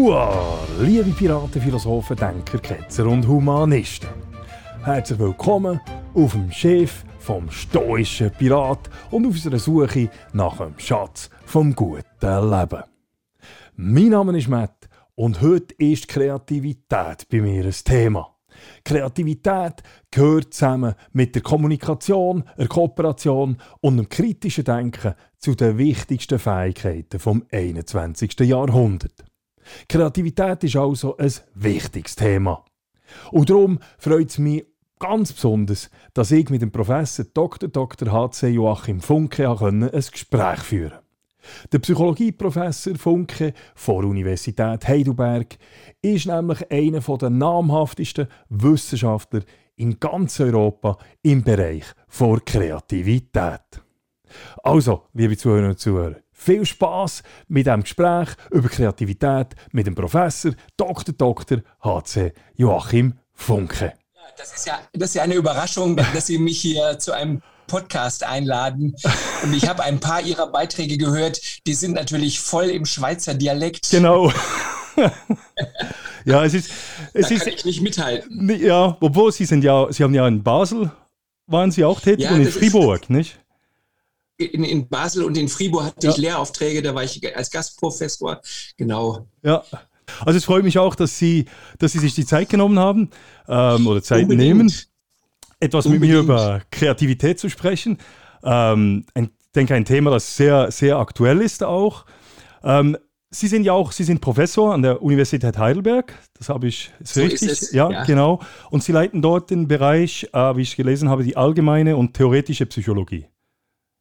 Hua, liebe Piraten, Philosophen, Denker, Ketzer und Humanisten. Herzlich willkommen auf dem Schiff vom stoischen Pirat und auf unserer Suche nach dem Schatz vom guten Leben. Mein Name ist Matt und heute ist Kreativität bei mir ein Thema. Kreativität gehört zusammen mit der Kommunikation, der Kooperation und dem kritischen Denken zu den wichtigsten Fähigkeiten vom 21. Jahrhundert. Kreativität ist also ein wichtiges Thema. Und darum freut es mich ganz besonders, dass ich mit dem Professor Dr. Dr. H.C. Joachim Funke ein Gespräch führen konnte. Der Psychologieprofessor Funke von der Universität Heidelberg ist nämlich einer der namhaftesten Wissenschaftler in ganz Europa im Bereich der Kreativität. Also, liebe Zuhörerinnen und Zuhörer, viel Spaß mit dem Gespräch über Kreativität mit dem Professor Dr. Dr. H.C. Joachim Funke. Das ist, ja, das ist ja eine Überraschung, dass Sie mich hier zu einem Podcast einladen. Und ich habe ein paar Ihrer Beiträge gehört, die sind natürlich voll im Schweizer Dialekt. Genau. ja, es ist. Es da ist, kann ich nicht mithalten. Ja, obwohl Sie sind ja, Sie haben ja in Basel, waren Sie auch tätig ja, und in Fribourg, ist, nicht? In, in Basel und in Fribourg hatte ja. ich Lehraufträge, da war ich als Gastprofessor. Genau. Ja. Also es freut mich auch, dass Sie, dass Sie sich die Zeit genommen haben ähm, oder Zeit Unbedingt. nehmen, etwas Unbedingt. mit mir über Kreativität zu sprechen. Ähm, ich denke, ein Thema, das sehr, sehr aktuell ist auch. Ähm, Sie sind ja auch, Sie sind Professor an der Universität Heidelberg, das habe ich, ist so richtig? Ist ja, ja, genau. Und Sie leiten dort den Bereich, äh, wie ich gelesen habe, die allgemeine und theoretische Psychologie.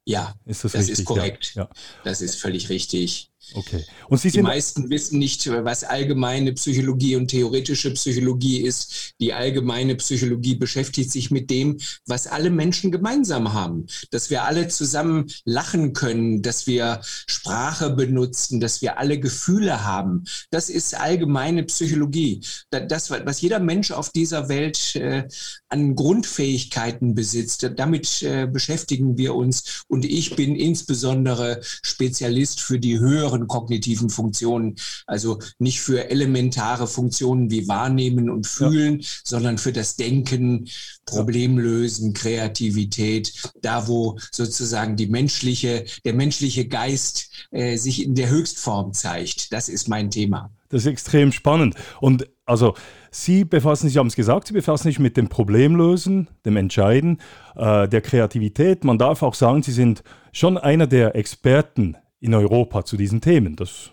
Ja, ist das, das ist korrekt. Ja. Das ist völlig richtig. Okay. Und Sie die meisten wissen nicht, was allgemeine Psychologie und theoretische Psychologie ist. Die allgemeine Psychologie beschäftigt sich mit dem, was alle Menschen gemeinsam haben. Dass wir alle zusammen lachen können, dass wir Sprache benutzen, dass wir alle Gefühle haben. Das ist allgemeine Psychologie. Das, was jeder Mensch auf dieser Welt äh, an Grundfähigkeiten besitzt, damit äh, beschäftigen wir uns. Und ich bin insbesondere Spezialist für die höheren höheren kognitiven Funktionen, also nicht für elementare Funktionen wie Wahrnehmen und Fühlen, ja. sondern für das Denken, Problemlösen, Kreativität, da wo sozusagen die menschliche, der menschliche Geist äh, sich in der Höchstform zeigt. Das ist mein Thema. Das ist extrem spannend. Und also Sie befassen sich, Sie haben es gesagt, Sie befassen sich mit dem Problemlösen, dem Entscheiden, äh, der Kreativität. Man darf auch sagen, Sie sind schon einer der Experten in Europa zu diesen Themen. Das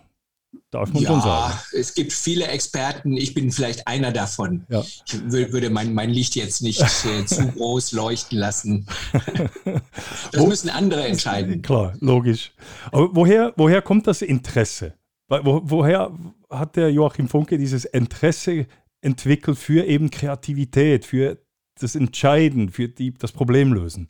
darf man ja, schon sagen. Es gibt viele Experten, ich bin vielleicht einer davon. Ja. Ich würde mein, mein Licht jetzt nicht äh, zu groß leuchten lassen. Das Wo, müssen andere entscheiden. Klar, logisch. Aber woher, woher kommt das Interesse? Wo, woher hat der Joachim Funke dieses Interesse entwickelt für eben Kreativität, für das Entscheiden, für die, das Problemlösen?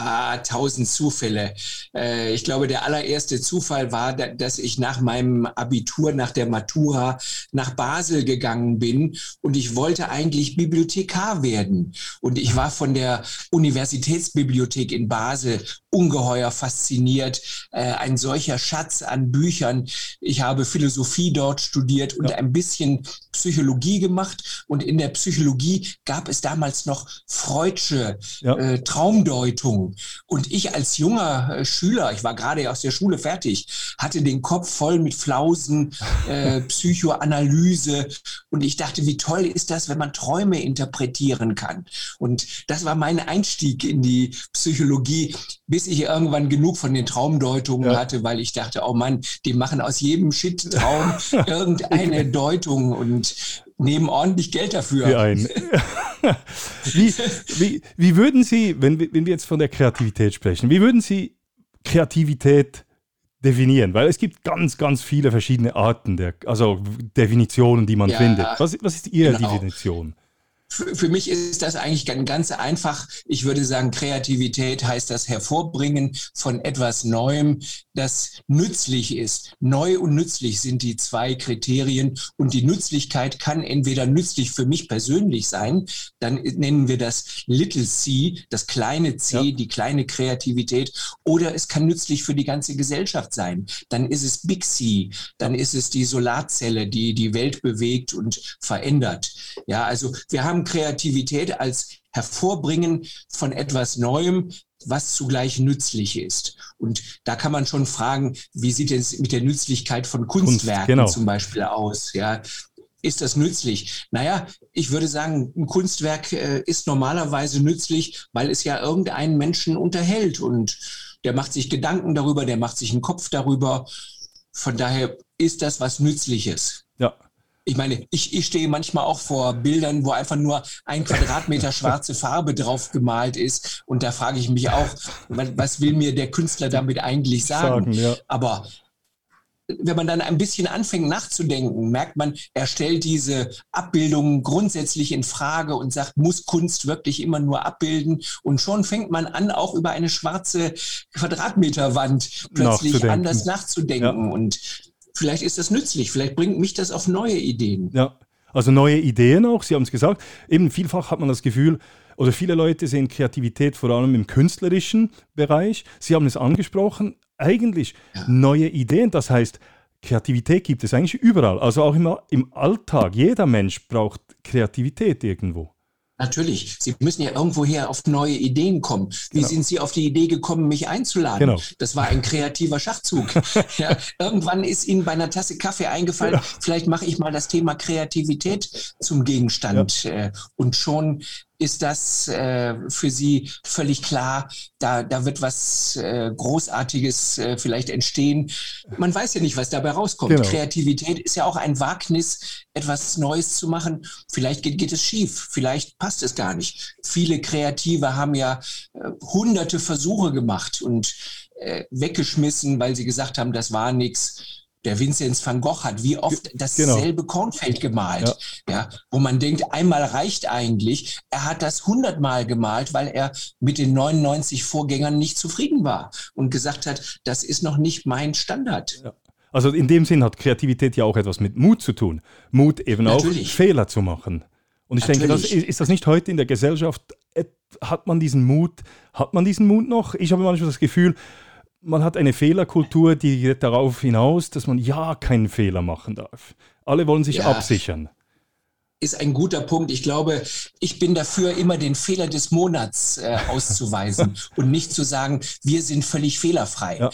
Ah, tausend Zufälle. Äh, ich glaube, der allererste Zufall war, dass ich nach meinem Abitur, nach der Matura nach Basel gegangen bin und ich wollte eigentlich Bibliothekar werden. Und ich war von der Universitätsbibliothek in Basel ungeheuer fasziniert. Äh, ein solcher Schatz an Büchern. Ich habe Philosophie dort studiert und ja. ein bisschen Psychologie gemacht. Und in der Psychologie gab es damals noch Freudsche ja. äh, Traumdeutung. Und ich als junger äh, Schüler, ich war gerade aus der Schule fertig, hatte den Kopf voll mit Flausen, äh, Psychoanalyse. Und ich dachte, wie toll ist das, wenn man Träume interpretieren kann. Und das war mein Einstieg in die Psychologie bis ich irgendwann genug von den Traumdeutungen ja. hatte, weil ich dachte, oh Mann, die machen aus jedem Shit-Traum irgendeine Deutung und nehmen ordentlich Geld dafür. Für einen. wie, wie, wie würden Sie, wenn, wenn wir jetzt von der Kreativität sprechen, wie würden Sie Kreativität definieren? Weil es gibt ganz, ganz viele verschiedene Arten, der, also Definitionen, die man ja, findet. Was, was ist Ihre genau. Definition? Für, für mich ist das eigentlich ganz einfach. Ich würde sagen, Kreativität heißt das Hervorbringen von etwas Neuem, das nützlich ist. Neu und nützlich sind die zwei Kriterien und die Nützlichkeit kann entweder nützlich für mich persönlich sein, dann nennen wir das Little C, das kleine C, ja. die kleine Kreativität, oder es kann nützlich für die ganze Gesellschaft sein. Dann ist es Big C, dann ist es die Solarzelle, die die Welt bewegt und verändert. Ja, also wir haben Kreativität als Hervorbringen von etwas Neuem, was zugleich nützlich ist. Und da kann man schon fragen, wie sieht es mit der Nützlichkeit von Kunstwerken Kunst, genau. zum Beispiel aus? Ja, ist das nützlich? Naja, ich würde sagen, ein Kunstwerk äh, ist normalerweise nützlich, weil es ja irgendeinen Menschen unterhält und der macht sich Gedanken darüber, der macht sich einen Kopf darüber. Von daher ist das was Nützliches. Ja, ich meine, ich, ich stehe manchmal auch vor Bildern, wo einfach nur ein Quadratmeter schwarze Farbe drauf gemalt ist. Und da frage ich mich auch, was will mir der Künstler damit eigentlich sagen? sagen ja. Aber wenn man dann ein bisschen anfängt nachzudenken, merkt man, er stellt diese Abbildungen grundsätzlich in Frage und sagt, muss Kunst wirklich immer nur abbilden? Und schon fängt man an, auch über eine schwarze Quadratmeterwand plötzlich anders nachzudenken. Ja. Und vielleicht ist das nützlich, vielleicht bringt mich das auf neue Ideen. Ja, also neue Ideen auch, Sie haben es gesagt. Eben vielfach hat man das Gefühl, oder viele Leute sehen Kreativität vor allem im künstlerischen Bereich. Sie haben es angesprochen, eigentlich ja. neue Ideen. Das heißt, Kreativität gibt es eigentlich überall, also auch im, im Alltag. Jeder Mensch braucht Kreativität irgendwo. Natürlich. Sie müssen ja irgendwoher auf neue Ideen kommen. Wie genau. sind Sie auf die Idee gekommen, mich einzuladen? Genau. Das war ein kreativer Schachzug. ja, irgendwann ist Ihnen bei einer Tasse Kaffee eingefallen, genau. vielleicht mache ich mal das Thema Kreativität zum Gegenstand. Ja. Äh, und schon ist das äh, für Sie völlig klar, da, da wird was äh, Großartiges äh, vielleicht entstehen. Man weiß ja nicht, was dabei rauskommt. Genau. Kreativität ist ja auch ein Wagnis, etwas Neues zu machen. Vielleicht geht, geht es schief, vielleicht passt es gar nicht. Viele Kreative haben ja äh, hunderte Versuche gemacht und äh, weggeschmissen, weil sie gesagt haben, das war nichts der Vinzenz van Gogh hat wie oft dasselbe genau. Kornfeld gemalt, ja. ja. wo man denkt, einmal reicht eigentlich. Er hat das hundertmal gemalt, weil er mit den 99 Vorgängern nicht zufrieden war und gesagt hat, das ist noch nicht mein Standard. Ja. Also in dem Sinn hat Kreativität ja auch etwas mit Mut zu tun. Mut eben Natürlich. auch Fehler zu machen. Und ich Natürlich. denke, das, ist das nicht heute in der Gesellschaft, hat man diesen Mut, hat man diesen Mut noch? Ich habe manchmal das Gefühl, man hat eine Fehlerkultur, die geht darauf hinaus, dass man ja keinen Fehler machen darf. Alle wollen sich ja. absichern ist ein guter Punkt. Ich glaube, ich bin dafür, immer den Fehler des Monats äh, auszuweisen und nicht zu sagen, wir sind völlig fehlerfrei. Ja.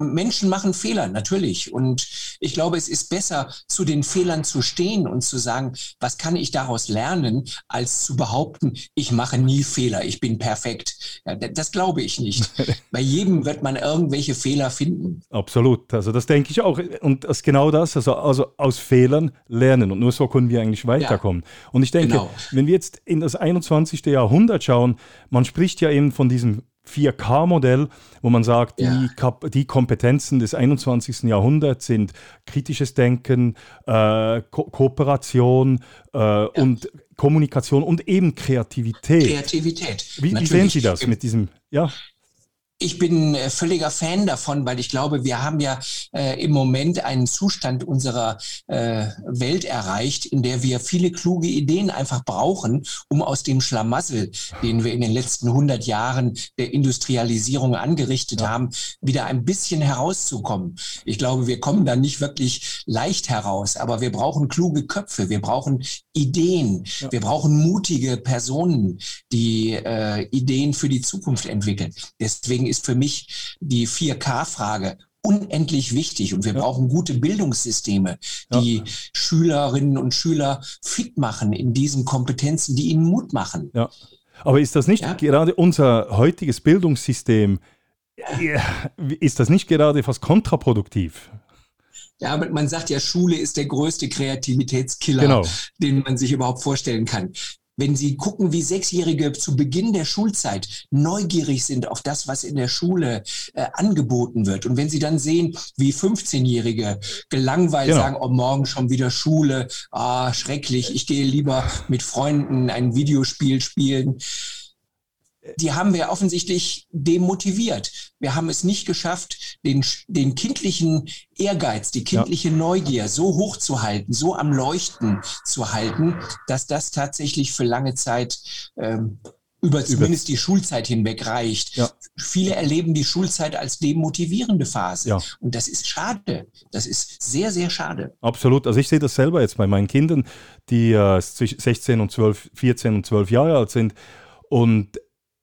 Menschen machen Fehler, natürlich. Und ich glaube, es ist besser, zu den Fehlern zu stehen und zu sagen, was kann ich daraus lernen, als zu behaupten, ich mache nie Fehler, ich bin perfekt. Ja, das glaube ich nicht. Bei jedem wird man irgendwelche Fehler finden. Absolut. Also das denke ich auch. Und das ist genau das, also, also aus Fehlern lernen. Und nur so können wir eigentlich weiterkommen. Ja, und ich denke, genau. wenn wir jetzt in das 21. Jahrhundert schauen, man spricht ja eben von diesem 4K-Modell, wo man sagt, ja. die, die, Kompetenzen des 21. Jahrhunderts sind kritisches Denken, äh, Ko Kooperation äh, ja. und Kommunikation und eben Kreativität. Kreativität. Wie, wie sehen Sie das mit diesem? Ja ich bin äh, völliger Fan davon, weil ich glaube, wir haben ja äh, im Moment einen Zustand unserer äh, Welt erreicht, in der wir viele kluge Ideen einfach brauchen, um aus dem Schlamassel, den wir in den letzten 100 Jahren der Industrialisierung angerichtet ja. haben, wieder ein bisschen herauszukommen. Ich glaube, wir kommen da nicht wirklich leicht heraus, aber wir brauchen kluge Köpfe, wir brauchen Ideen, ja. wir brauchen mutige Personen, die äh, Ideen für die Zukunft entwickeln. Deswegen ist für mich die 4K-Frage unendlich wichtig und wir ja. brauchen gute Bildungssysteme, die ja. Schülerinnen und Schüler fit machen in diesen Kompetenzen, die ihnen Mut machen. Ja. Aber ist das nicht ja? gerade unser heutiges Bildungssystem, ist das nicht gerade fast kontraproduktiv? Ja, man sagt ja, Schule ist der größte Kreativitätskiller, genau. den man sich überhaupt vorstellen kann wenn Sie gucken, wie Sechsjährige zu Beginn der Schulzeit neugierig sind auf das, was in der Schule äh, angeboten wird. Und wenn Sie dann sehen, wie 15-Jährige gelangweilt genau. sagen, oh, morgen schon wieder Schule, ah, schrecklich, ich gehe lieber mit Freunden ein Videospiel spielen die haben wir offensichtlich demotiviert. Wir haben es nicht geschafft, den, den kindlichen Ehrgeiz, die kindliche ja. Neugier so hoch zu halten, so am Leuchten zu halten, dass das tatsächlich für lange Zeit ähm, über zumindest die Schulzeit hinweg reicht. Ja. Viele erleben die Schulzeit als demotivierende Phase. Ja. Und das ist schade. Das ist sehr, sehr schade. Absolut. Also ich sehe das selber jetzt bei meinen Kindern, die äh, 16 und 12, 14 und 12 Jahre alt sind. Und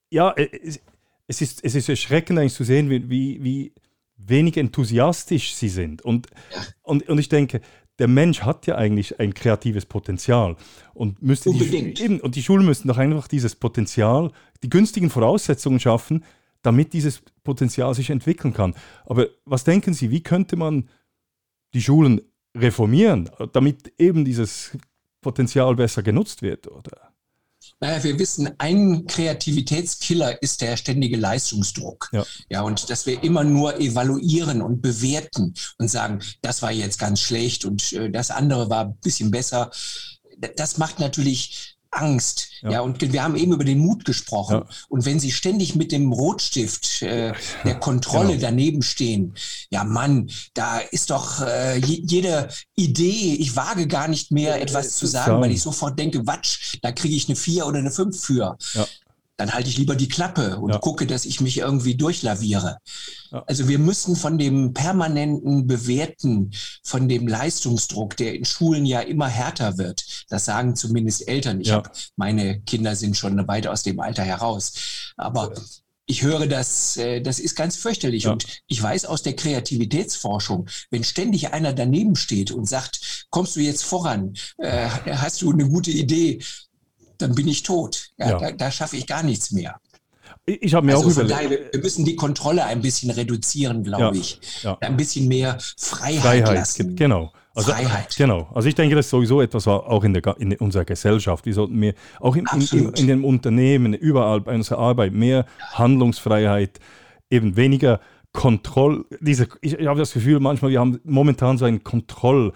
ja, äh, es, es, ist, es ist erschreckend eigentlich zu sehen, wie, wie, wie wenig enthusiastisch sie sind. Und, und, und ich denke, der Mensch hat ja eigentlich ein kreatives Potenzial und müsste die, eben, und die Schulen müssten doch einfach dieses Potenzial, die günstigen Voraussetzungen schaffen, damit dieses Potenzial sich entwickeln kann. Aber was denken Sie, wie könnte man die Schulen reformieren, damit eben dieses Potenzial besser genutzt wird? Oder? Naja, wir wissen, ein Kreativitätskiller ist der ständige Leistungsdruck. Ja. ja, und dass wir immer nur evaluieren und bewerten und sagen, das war jetzt ganz schlecht und äh, das andere war ein bisschen besser. Das macht natürlich Angst. Ja. ja. und wir haben eben über den Mut gesprochen. Ja. Und wenn Sie ständig mit dem Rotstift äh, der Kontrolle genau. daneben stehen, ja Mann, da ist doch äh, jede Idee, ich wage gar nicht mehr etwas zu sagen, weil ich sofort denke, Watsch, da kriege ich eine vier oder eine fünf für. Ja dann halte ich lieber die Klappe und ja. gucke, dass ich mich irgendwie durchlaviere. Ja. Also wir müssen von dem permanenten Bewerten, von dem Leistungsdruck, der in Schulen ja immer härter wird, das sagen zumindest Eltern. Ich ja. habe meine Kinder sind schon weit aus dem Alter heraus, aber ich höre das, äh, das ist ganz fürchterlich. Ja. Und ich weiß aus der Kreativitätsforschung, wenn ständig einer daneben steht und sagt, kommst du jetzt voran, äh, hast du eine gute Idee, dann bin ich tot. Ja, ja. Da, da schaffe ich gar nichts mehr. Ich habe mir also auch überlegt. Daher, wir müssen die Kontrolle ein bisschen reduzieren, glaube ja, ich. Ja. Ein bisschen mehr Freiheit, Freiheit lassen. Genau. Also, Freiheit. Genau. Also ich denke, das ist sowieso etwas auch in, der, in unserer Gesellschaft. Wir sollten mehr, auch in, in, in den Unternehmen, überall bei unserer Arbeit, mehr Handlungsfreiheit, eben weniger Kontroll. Diese, ich, ich habe das Gefühl, manchmal, wir haben momentan so einen Kontroll-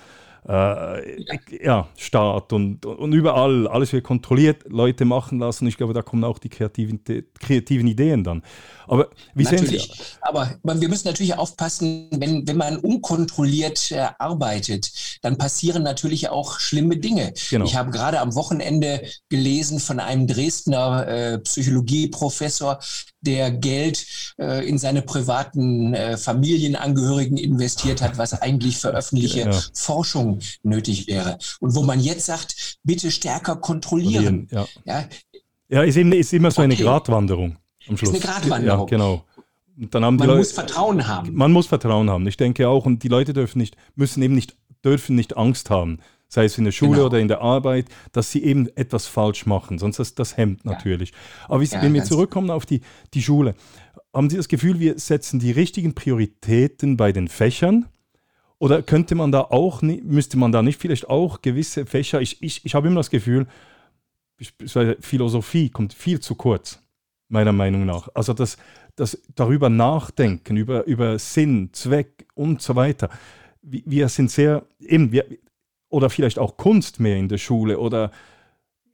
äh, ja, Staat und, und überall, alles wird kontrolliert, Leute machen lassen. Ich glaube, da kommen auch die kreativen, kreativen Ideen dann. Aber wie natürlich, sehen Sie? Aber wir müssen natürlich aufpassen, wenn, wenn man unkontrolliert äh, arbeitet, dann passieren natürlich auch schlimme Dinge. Genau. Ich habe gerade am Wochenende gelesen von einem Dresdner äh, Psychologieprofessor, der Geld äh, in seine privaten äh, Familienangehörigen investiert hat, was eigentlich für öffentliche ja. Forschung nötig wäre. Und wo man jetzt sagt, bitte stärker kontrollieren. Ja, ja. ja ist, eben, ist immer so okay. eine Gratwanderung am Schluss. Ist eine Gratwanderung. Ja, genau. Und dann haben man Leute, muss Vertrauen haben. Man muss Vertrauen haben. Ich denke auch, und die Leute dürfen nicht, müssen eben nicht, dürfen nicht Angst haben sei es in der Schule genau. oder in der Arbeit, dass sie eben etwas falsch machen. Sonst das, das hemmt natürlich. Ja. Aber ja, wenn wir zurückkommen auf die, die Schule, haben Sie das Gefühl, wir setzen die richtigen Prioritäten bei den Fächern? Oder könnte man da auch, müsste man da nicht vielleicht auch gewisse Fächer, ich, ich, ich habe immer das Gefühl, Philosophie kommt viel zu kurz, meiner Meinung nach. Also das, das darüber nachdenken, über, über Sinn, Zweck und so weiter. Wir sind sehr, eben, wir, oder vielleicht auch Kunst mehr in der Schule? Oder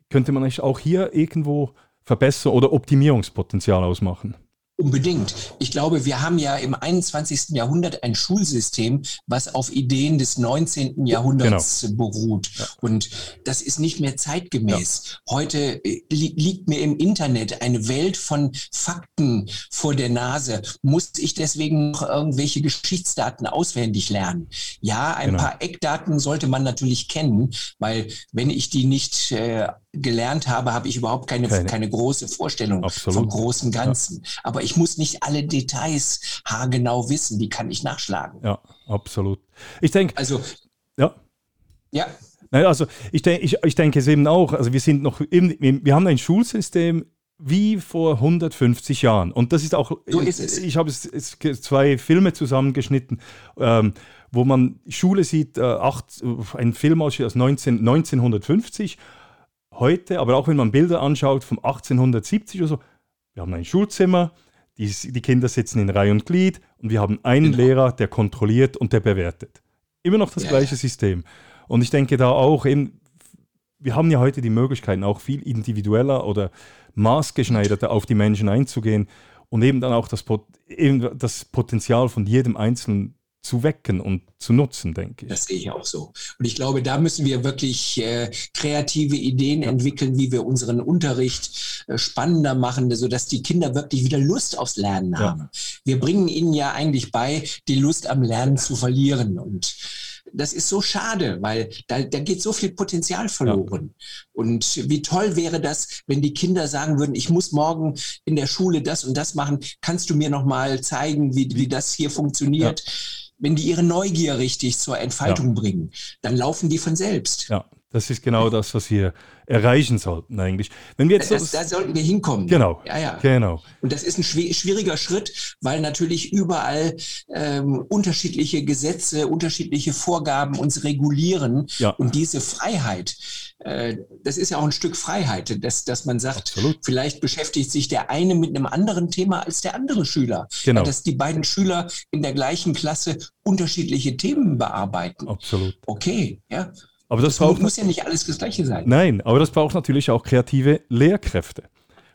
könnte man nicht auch hier irgendwo Verbesser- oder Optimierungspotenzial ausmachen? Unbedingt. Ich glaube, wir haben ja im 21. Jahrhundert ein Schulsystem, was auf Ideen des 19. Jahrhunderts genau. beruht. Ja. Und das ist nicht mehr zeitgemäß. Ja. Heute äh, li liegt mir im Internet eine Welt von Fakten vor der Nase. Muss ich deswegen noch irgendwelche Geschichtsdaten auswendig lernen? Ja, ein genau. paar Eckdaten sollte man natürlich kennen, weil wenn ich die nicht äh, gelernt habe, habe ich überhaupt keine, keine, keine große Vorstellung Absolut. vom großen Ganzen. Ja. Aber ich muss nicht alle Details haargenau wissen, die kann ich nachschlagen. Ja, absolut. Ich denke. Also. Ja. Ja. Also ich, denke, ich, ich denke es eben auch, also wir sind noch, im, wir haben ein Schulsystem wie vor 150 Jahren. Und das ist auch, so ist es. ich habe zwei Filme zusammengeschnitten, ähm, wo man Schule sieht, äh, acht, ein Film aus 19, 1950 heute, aber auch wenn man Bilder anschaut von 1870 oder so, wir haben ein Schulzimmer, die, die Kinder sitzen in Reihe und Glied und wir haben einen genau. Lehrer, der kontrolliert und der bewertet. Immer noch das ja, gleiche ja. System. Und ich denke da auch eben, wir haben ja heute die Möglichkeiten, auch viel individueller oder maßgeschneiderter auf die Menschen einzugehen und eben dann auch das, eben das Potenzial von jedem Einzelnen zu wecken und zu nutzen, denke ich. Das sehe ich auch so. Und ich glaube, da müssen wir wirklich äh, kreative Ideen ja. entwickeln, wie wir unseren Unterricht äh, spannender machen, sodass die Kinder wirklich wieder Lust aufs Lernen ja. haben. Wir bringen ihnen ja eigentlich bei, die Lust am Lernen zu verlieren. Und das ist so schade, weil da, da geht so viel Potenzial verloren. Ja. Und wie toll wäre das, wenn die Kinder sagen würden, ich muss morgen in der Schule das und das machen. Kannst du mir noch mal zeigen, wie, wie das hier funktioniert? Wenn die ihre Neugier richtig zur Entfaltung ja. bringen, dann laufen die von selbst. Ja, das ist genau das, was wir erreichen sollten eigentlich. Wenn wir jetzt das, da sollten wir hinkommen. Genau. Ja, ja. Genau. Und das ist ein schwieriger Schritt, weil natürlich überall ähm, unterschiedliche Gesetze, unterschiedliche Vorgaben uns regulieren. Ja. Und diese Freiheit, äh, das ist ja auch ein Stück Freiheit, dass, dass man sagt, Absolut. vielleicht beschäftigt sich der eine mit einem anderen Thema als der andere Schüler. Genau. dass die beiden Schüler in der gleichen Klasse unterschiedliche Themen bearbeiten. Absolut. Okay, ja. Aber das, das braucht, muss ja nicht alles das Gleiche sein. Nein, aber das braucht natürlich auch kreative Lehrkräfte.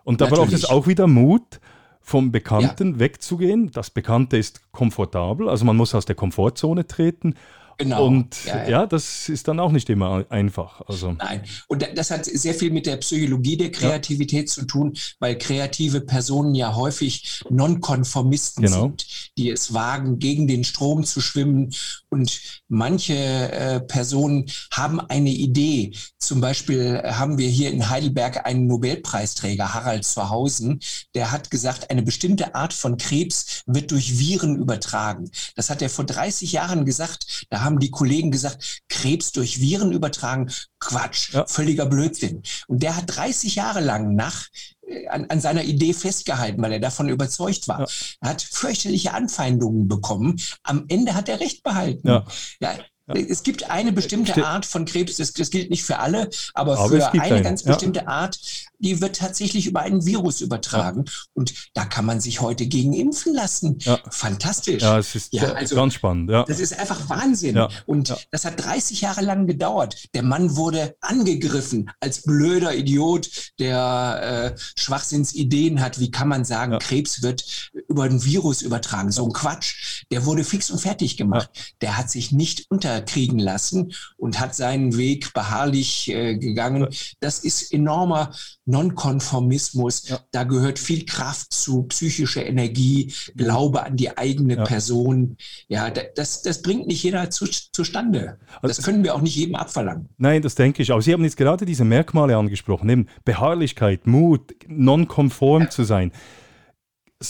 Und da natürlich. braucht es auch wieder Mut, vom Bekannten ja. wegzugehen. Das Bekannte ist komfortabel, also man muss aus der Komfortzone treten, Genau. Und ja, ja. ja, das ist dann auch nicht immer einfach. Also. Nein, und das hat sehr viel mit der Psychologie der Kreativität ja. zu tun, weil kreative Personen ja häufig Nonkonformisten genau. sind, die es wagen, gegen den Strom zu schwimmen. Und manche äh, Personen haben eine Idee. Zum Beispiel haben wir hier in Heidelberg einen Nobelpreisträger, Harald Zuhausen, der hat gesagt, eine bestimmte Art von Krebs wird durch Viren übertragen. Das hat er vor 30 Jahren gesagt. Da haben die Kollegen gesagt, Krebs durch Viren übertragen, Quatsch, ja. völliger Blödsinn. Und der hat 30 Jahre lang nach äh, an, an, seiner Idee festgehalten, weil er davon überzeugt war. Ja. Er hat fürchterliche Anfeindungen bekommen. Am Ende hat er Recht behalten. Ja. ja es gibt eine bestimmte Art von Krebs, das, das gilt nicht für alle, aber, aber für eine ganz bestimmte. Art, die wird tatsächlich über einen Virus übertragen. Ja. Und da kann man sich heute gegen impfen lassen. Ja. Fantastisch. Ja, es ist also, ganz spannend. Das ist einfach Wahnsinn. Und das hat 30 Jahre lang gedauert. Der Mann wurde angegriffen als blöder Idiot, der äh, Schwachsinnsideen hat. Wie kann man sagen, Krebs wird über ein Virus übertragen? So ein Quatsch. Der wurde fix und fertig gemacht. Der hat sich nicht unter kriegen lassen und hat seinen Weg beharrlich äh, gegangen. Das ist enormer Nonkonformismus. Ja. Da gehört viel Kraft zu, psychische Energie, Glaube an die eigene ja. Person. Ja, das, das bringt nicht jeder zu, zustande. Also, das können wir auch nicht jedem abverlangen. Nein, das denke ich. Aber Sie haben jetzt gerade diese Merkmale angesprochen, eben Beharrlichkeit, Mut, nonkonform ja. zu sein.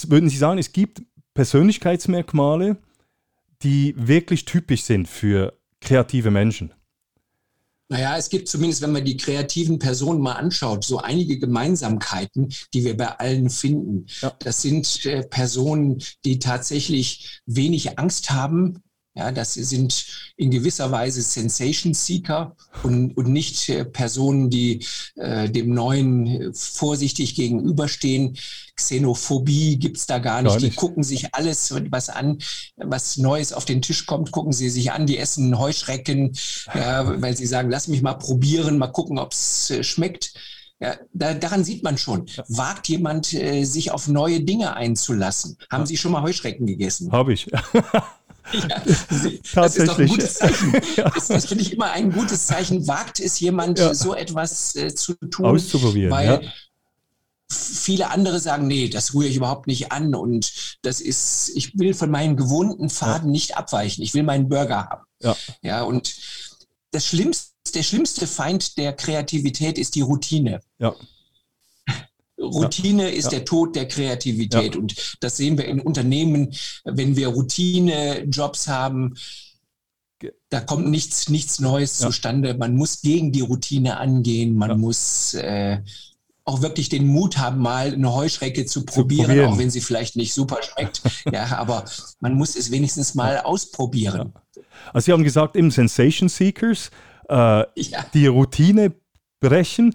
Würden Sie sagen, es gibt Persönlichkeitsmerkmale, die wirklich typisch sind für kreative Menschen? Naja, es gibt zumindest, wenn man die kreativen Personen mal anschaut, so einige Gemeinsamkeiten, die wir bei allen finden. Ja. Das sind äh, Personen, die tatsächlich wenig Angst haben, ja, das sind in gewisser Weise Sensation Seeker und, und nicht äh, Personen, die äh, dem Neuen äh, vorsichtig gegenüberstehen. Xenophobie gibt's da gar nicht. gar nicht. Die gucken sich alles was an, was Neues auf den Tisch kommt, gucken sie sich an. Die essen Heuschrecken, ja, weil sie sagen, lass mich mal probieren, mal gucken, ob's äh, schmeckt. Ja, da, daran sieht man schon. Wagt jemand, äh, sich auf neue Dinge einzulassen? Haben Sie schon mal Heuschrecken gegessen? Habe ich. Ja, das ist doch ein gutes Zeichen. ja. Das, das finde ich immer ein gutes Zeichen. Wagt es jemand, ja. so etwas äh, zu tun? Auszuprobieren. Weil ja. viele andere sagen, nee, das rühre ich überhaupt nicht an und das ist, ich will von meinen gewohnten Faden nicht abweichen. Ich will meinen Burger haben. Ja, ja und das Schlimmste, der schlimmste Feind der Kreativität ist die Routine. Ja. Routine ja. ist ja. der Tod der Kreativität. Ja. Und das sehen wir in Unternehmen, wenn wir Routine-Jobs haben. Da kommt nichts, nichts Neues zustande. Man muss gegen die Routine angehen. Man muss äh, auch wirklich den Mut haben, mal eine Heuschrecke zu probieren, zu probieren. auch wenn sie vielleicht nicht super schmeckt. ja, aber man muss es wenigstens mal ausprobieren. Also Sie haben gesagt, im Sensation Seekers, äh, die Routine brechen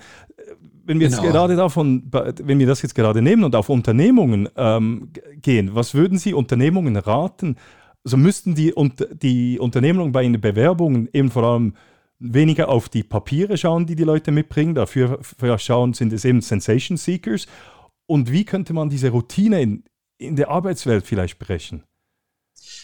wenn wir genau. jetzt gerade davon, wenn wir das jetzt gerade nehmen und auf Unternehmungen ähm, gehen, was würden Sie Unternehmungen raten? Also müssten die, die Unternehmungen bei den Bewerbungen eben vor allem weniger auf die Papiere schauen, die die Leute mitbringen, dafür schauen, sind es eben Sensation Seekers. Und wie könnte man diese Routine in, in der Arbeitswelt vielleicht brechen?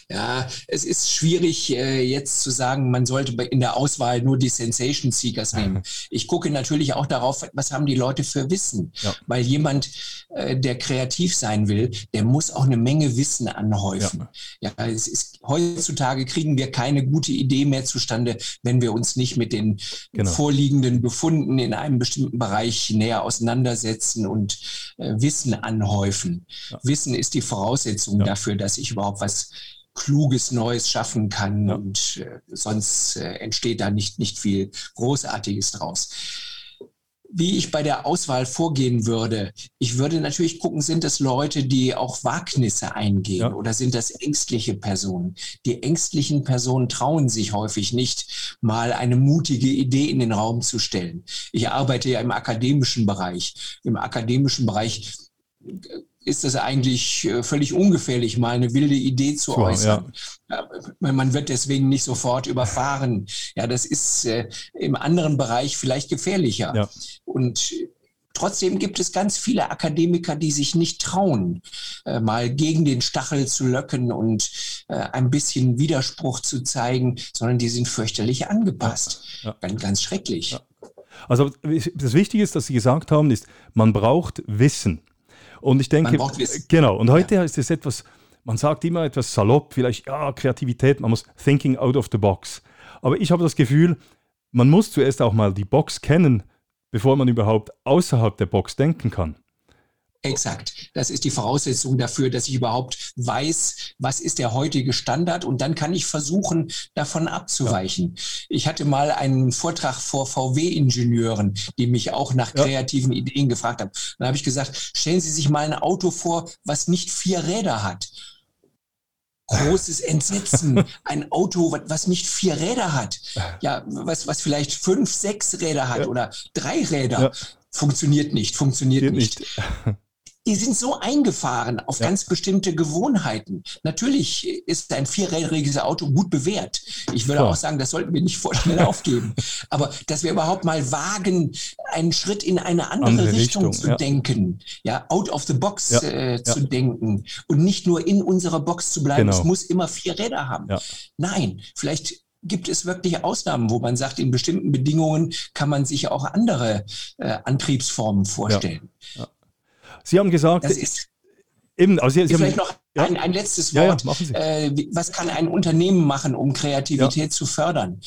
Ja, es ist schwierig äh, jetzt zu sagen, man sollte in der Auswahl nur die Sensation Seekers nehmen. Ich gucke natürlich auch darauf, was haben die Leute für Wissen. Ja. Weil jemand, äh, der kreativ sein will, der muss auch eine Menge Wissen anhäufen. Ja, ja es ist, heutzutage kriegen wir keine gute Idee mehr zustande, wenn wir uns nicht mit den genau. vorliegenden Befunden in einem bestimmten Bereich näher auseinandersetzen und äh, Wissen anhäufen. Ja. Wissen ist die Voraussetzung dafür, dass ich überhaupt was Kluges Neues schaffen kann ja. und äh, sonst äh, entsteht da nicht, nicht viel Großartiges draus. Wie ich bei der Auswahl vorgehen würde, ich würde natürlich gucken, sind das Leute, die auch Wagnisse eingehen ja. oder sind das ängstliche Personen? Die ängstlichen Personen trauen sich häufig nicht, mal eine mutige Idee in den Raum zu stellen. Ich arbeite ja im akademischen Bereich. Im akademischen Bereich äh, ist es eigentlich äh, völlig ungefährlich, mal eine wilde Idee zu Klar, äußern. Ja. Man wird deswegen nicht sofort überfahren. Ja, das ist äh, im anderen Bereich vielleicht gefährlicher. Ja. Und Trotzdem gibt es ganz viele Akademiker, die sich nicht trauen, äh, mal gegen den Stachel zu löcken und äh, ein bisschen Widerspruch zu zeigen, sondern die sind fürchterlich angepasst. Ja, ja. Ganz, schrecklich. Also das Wichtige ist, dass Sie gesagt haben, ist, man braucht Wissen. Und ich denke, genau, und heute ja. ist es etwas, man sagt immer etwas salopp, vielleicht, ja, Kreativität, man muss thinking out of the box. Aber ich habe das Gefühl, man muss zuerst auch mal die Box kennen, bevor man überhaupt außerhalb der Box denken kann. Exakt. Das ist die Voraussetzung dafür, dass ich überhaupt weiß, was ist der heutige Standard und dann kann ich versuchen, davon abzuweichen. Ja. Ich hatte mal einen Vortrag vor VW-Ingenieuren, die mich auch nach kreativen ja. Ideen gefragt haben. Dann habe ich gesagt, stellen Sie sich mal ein Auto vor, was nicht vier Räder hat. Großes Entsetzen. Ein Auto, was nicht vier Räder hat. Ja, was, was vielleicht fünf, sechs Räder hat ja. oder drei Räder. Funktioniert nicht, funktioniert Geht nicht. nicht. die sind so eingefahren auf ja. ganz bestimmte Gewohnheiten. Natürlich ist ein vierrädriges Auto gut bewährt. Ich würde Klar. auch sagen, das sollten wir nicht vorschnell aufgeben. Aber dass wir überhaupt mal wagen, einen Schritt in eine andere, andere Richtung, Richtung, zu ja. denken, ja, out of the box ja. äh, zu denken und nicht nur in unserer Box zu bleiben. Genau. Es muss immer vier Räder haben. Nein, vielleicht gibt es wirklich Ausnahmen, wo man sagt, in bestimmten Bedingungen kann man sich auch andere äh, Antriebsformen vorstellen. Ja. Ja. Sie haben gesagt, das ist eben, also Sie, Sie vielleicht haben, noch ja? ein, ein, letztes Wort. Ja, ja, äh, was kann ein Unternehmen machen, um Kreativität zu fördern?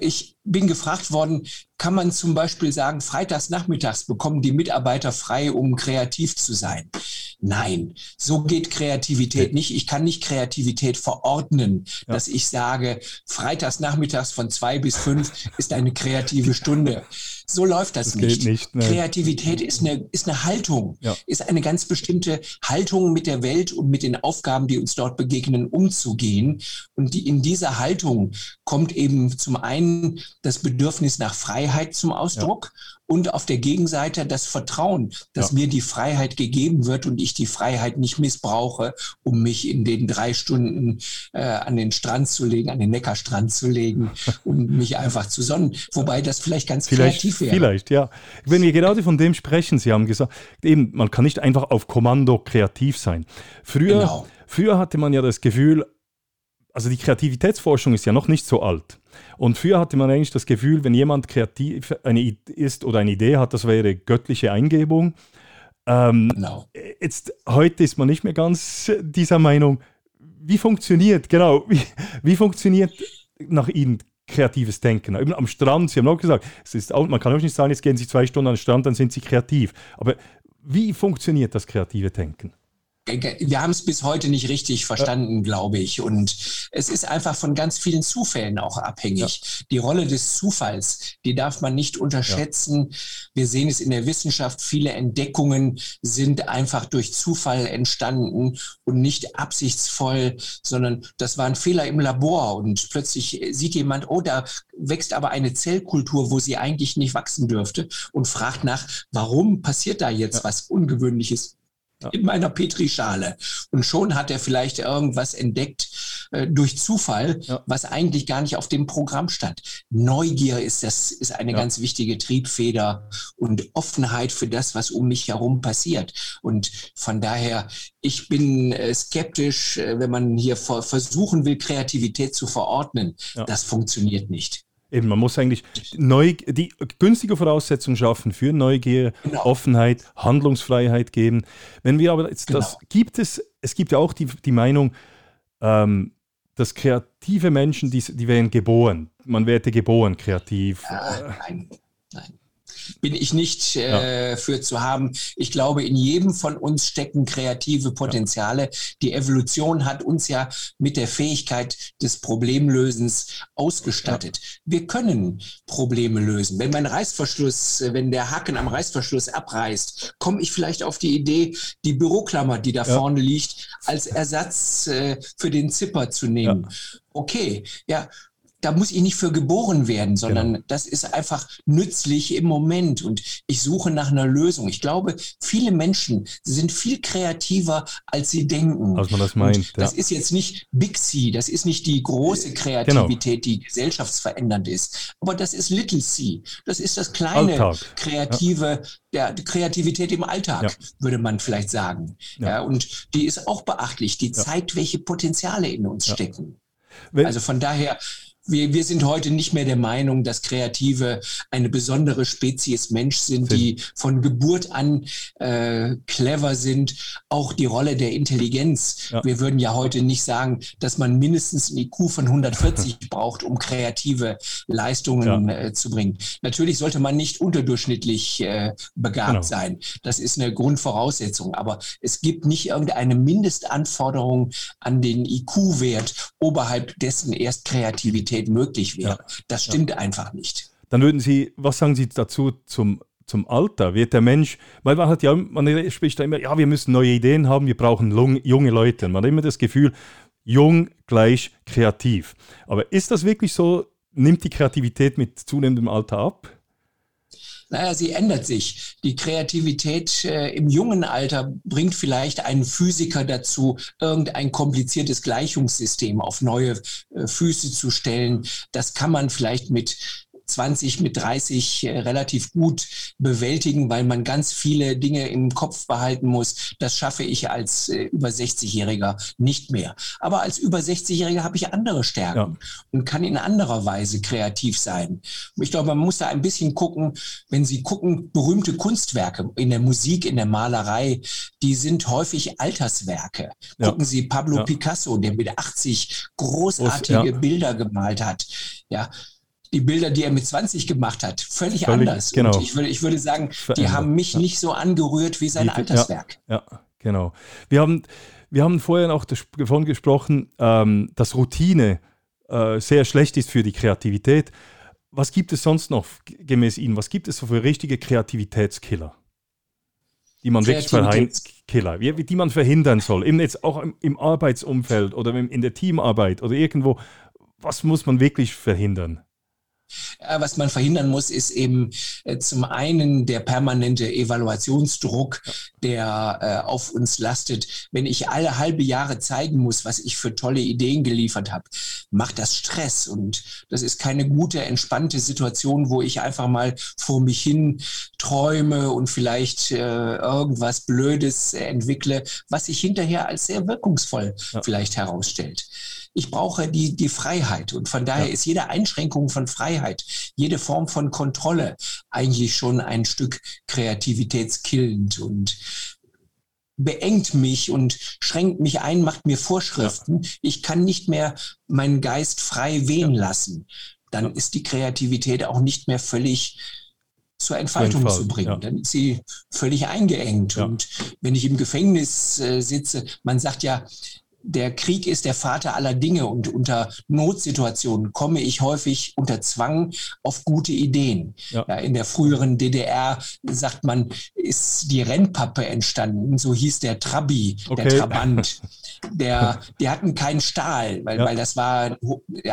Ich bin gefragt worden, kann man zum Beispiel sagen, freitags nachmittags bekommen die Mitarbeiter frei, um kreativ zu sein? Nein, so geht Kreativität nicht. Ich kann nicht Kreativität verordnen, ja. dass ich sage, freitags nachmittags von zwei bis fünf ist eine kreative Stunde. So läuft das, das nicht. nicht ne. Kreativität ist eine, ist eine Haltung, ja. ist eine ganz bestimmte Haltung mit der Welt und mit den Aufgaben, die uns dort begegnen, umzugehen. Und die, in dieser Haltung kommt eben zum einen das Bedürfnis nach Freiheit zum Ausdruck ja und auf der Gegenseite das Vertrauen, dass ja. mir die Freiheit gegeben wird und ich die Freiheit nicht missbrauche, um mich in den drei Stunden äh, an den Strand zu legen, an den Neckarstrand zu legen und mich einfach zu sonnen. Wobei das vielleicht ganz vielleicht, kreativ wäre. Vielleicht, ja. Wenn wir gerade von dem sprechen, Sie haben gesagt, eben, man kann nicht einfach auf Kommando kreativ sein. Früher, genau. früher hatte man ja das Gefühl, also die Kreativitätsforschung ist ja noch nicht so alt. Und früher hatte man eigentlich das Gefühl, wenn jemand kreativ eine ist oder eine Idee hat, das wäre göttliche Eingebung. Ähm, genau. Jetzt, heute ist man nicht mehr ganz dieser Meinung. Wie funktioniert, genau, wie, wie funktioniert nach Ihnen kreatives Denken? Eben am Strand, Sie haben auch gesagt, es ist auch, man kann auch nicht sagen, jetzt gehen Sie zwei Stunden an den Strand, dann sind Sie kreativ. Aber wie funktioniert das kreative Denken? Wir haben es bis heute nicht richtig verstanden, ja. glaube ich. Und es ist einfach von ganz vielen Zufällen auch abhängig. Ja. Die Rolle des Zufalls, die darf man nicht unterschätzen. Ja. Wir sehen es in der Wissenschaft. Viele Entdeckungen sind einfach durch Zufall entstanden und nicht absichtsvoll, sondern das war ein Fehler im Labor. Und plötzlich sieht jemand, oh, da wächst aber eine Zellkultur, wo sie eigentlich nicht wachsen dürfte und fragt nach, warum passiert da jetzt was Ungewöhnliches? Ja. in meiner Petrischale. Und schon hat er vielleicht irgendwas entdeckt äh, durch Zufall, ja. was eigentlich gar nicht auf dem Programm stand. Neugier ist das ist eine ja. ganz wichtige Triebfeder und Offenheit für das, was um mich herum passiert. Und von daher, ich bin äh, skeptisch, äh, wenn man hier versuchen will, Kreativität zu verordnen. Das funktioniert nicht. Eben, man muss eigentlich neu, die günstige Voraussetzungen schaffen für Neugier, genau. Offenheit, Handlungsfreiheit geben. Wenn wir aber jetzt genau. das gibt es, es gibt ja auch die, die Meinung, ähm, dass kreative Menschen, die, die werden geboren. Man werde geboren kreativ. Ah, nein, nein bin ich nicht äh, ja. für zu haben. Ich glaube, in jedem von uns stecken kreative Potenziale. Ja. Die Evolution hat uns ja mit der Fähigkeit des Problemlösens ausgestattet. Ja. Wir können Probleme lösen. Wenn mein Reißverschluss, äh, wenn der Haken am Reißverschluss abreißt, komme ich vielleicht auf die Idee, die Büroklammer, die da vorne liegt, als Ersatz äh, für den Zipper zu nehmen. Okay, ja, da muss ich nicht für geboren werden, sondern genau. das ist einfach nützlich im Moment und ich suche nach einer Lösung. Ich glaube, viele Menschen sind viel kreativer, als sie denken. Als man das meint. Ja. Das ist jetzt nicht Big C, das ist nicht die große Kreativität, genau. die gesellschaftsverändernd ist, aber das ist Little C. Das ist das kleine Alltag. kreative, ja. der Kreativität im Alltag, ja. würde man vielleicht sagen. Ja. und die ist auch beachtlich. Die zeigt, welche Potenziale in uns stecken. Wenn, also von daher, wir, wir sind heute nicht mehr der Meinung, dass Kreative eine besondere Spezies Mensch sind, die von Geburt an äh, clever sind. Auch die Rolle der Intelligenz. Ja. Wir würden ja heute nicht sagen, dass man mindestens ein IQ von 140 braucht, um kreative Leistungen ja. äh, zu bringen. Natürlich sollte man nicht unterdurchschnittlich äh, begabt genau. sein. Das ist eine Grundvoraussetzung. Aber es gibt nicht irgendeine Mindestanforderung an den IQ-Wert, oberhalb dessen erst Kreativität Realität möglich wäre. Ja. Das stimmt ja. einfach nicht. Dann würden Sie, was sagen Sie dazu zum, zum Alter? Wird der Mensch, weil man hat ja, man spricht da immer, ja, wir müssen neue Ideen haben, wir brauchen junge Leute. Man hat immer das Gefühl, jung gleich kreativ. Aber ist das wirklich so? Nimmt die Kreativität mit zunehmendem Alter ab? Naja, sie ändert sich. Die Kreativität äh, im jungen Alter bringt vielleicht einen Physiker dazu, irgendein kompliziertes Gleichungssystem auf neue äh, Füße zu stellen. Das kann man vielleicht mit 20 mit 30 äh, relativ gut bewältigen, weil man ganz viele Dinge im Kopf behalten muss. Das schaffe ich als äh, über 60-Jähriger nicht mehr. Aber als über 60-Jähriger habe ich andere Stärken ja. und kann in anderer Weise kreativ sein. Ich glaube, man muss da ein bisschen gucken, wenn Sie gucken, berühmte Kunstwerke in der Musik, in der Malerei, die sind häufig Alterswerke. Ja. Gucken Sie Pablo ja. Picasso, der mit 80 großartige Bilder gemalt hat. Ja, die Bilder, die er mit 20 gemacht hat, völlig, völlig anders. Genau. Und ich würde, ich würde sagen, die haben mich ja. nicht so angerührt wie sein Alterswerk. Ja, ja, genau. Wir haben, wir haben vorher auch davon gesprochen, ähm, dass Routine äh, sehr schlecht ist für die Kreativität. Was gibt es sonst noch gemäß Ihnen? Was gibt es für richtige Kreativitätskiller? Die man wirklich Killer, die man verhindern soll, eben jetzt auch im, im Arbeitsumfeld oder in der Teamarbeit oder irgendwo. Was muss man wirklich verhindern? Was man verhindern muss, ist eben äh, zum einen der permanente Evaluationsdruck, der äh, auf uns lastet. Wenn ich alle halbe Jahre zeigen muss, was ich für tolle Ideen geliefert habe, macht das Stress. Und das ist keine gute, entspannte Situation, wo ich einfach mal vor mich hin träume und vielleicht äh, irgendwas Blödes entwickle, was sich hinterher als sehr wirkungsvoll ja. vielleicht herausstellt ich brauche die, die Freiheit. Und von daher ja. ist jede Einschränkung von Freiheit, jede Form von Kontrolle eigentlich schon ein Stück kreativitätskillend und beengt mich und schränkt mich ein, macht mir Vorschriften. Ja. Ich kann nicht mehr meinen Geist frei wehen lassen. Dann ist die Kreativität auch nicht mehr völlig zur Entfaltung Entfalten, zu bringen. ja. Dann ist sie völlig eingeengt. Ja. Und wenn ich im Gefängnis äh, sitze, man sagt ja, der Krieg ist der Vater aller Dinge und unter Notsituationen komme ich häufig unter Zwang auf gute Ideen. Ja. Ja, in der früheren DDR sagt man, ist die Rennpappe entstanden. So hieß der Trabi, Okay. der Trabant. Der, die hatten keinen Stahl, weil, Ja. weil das war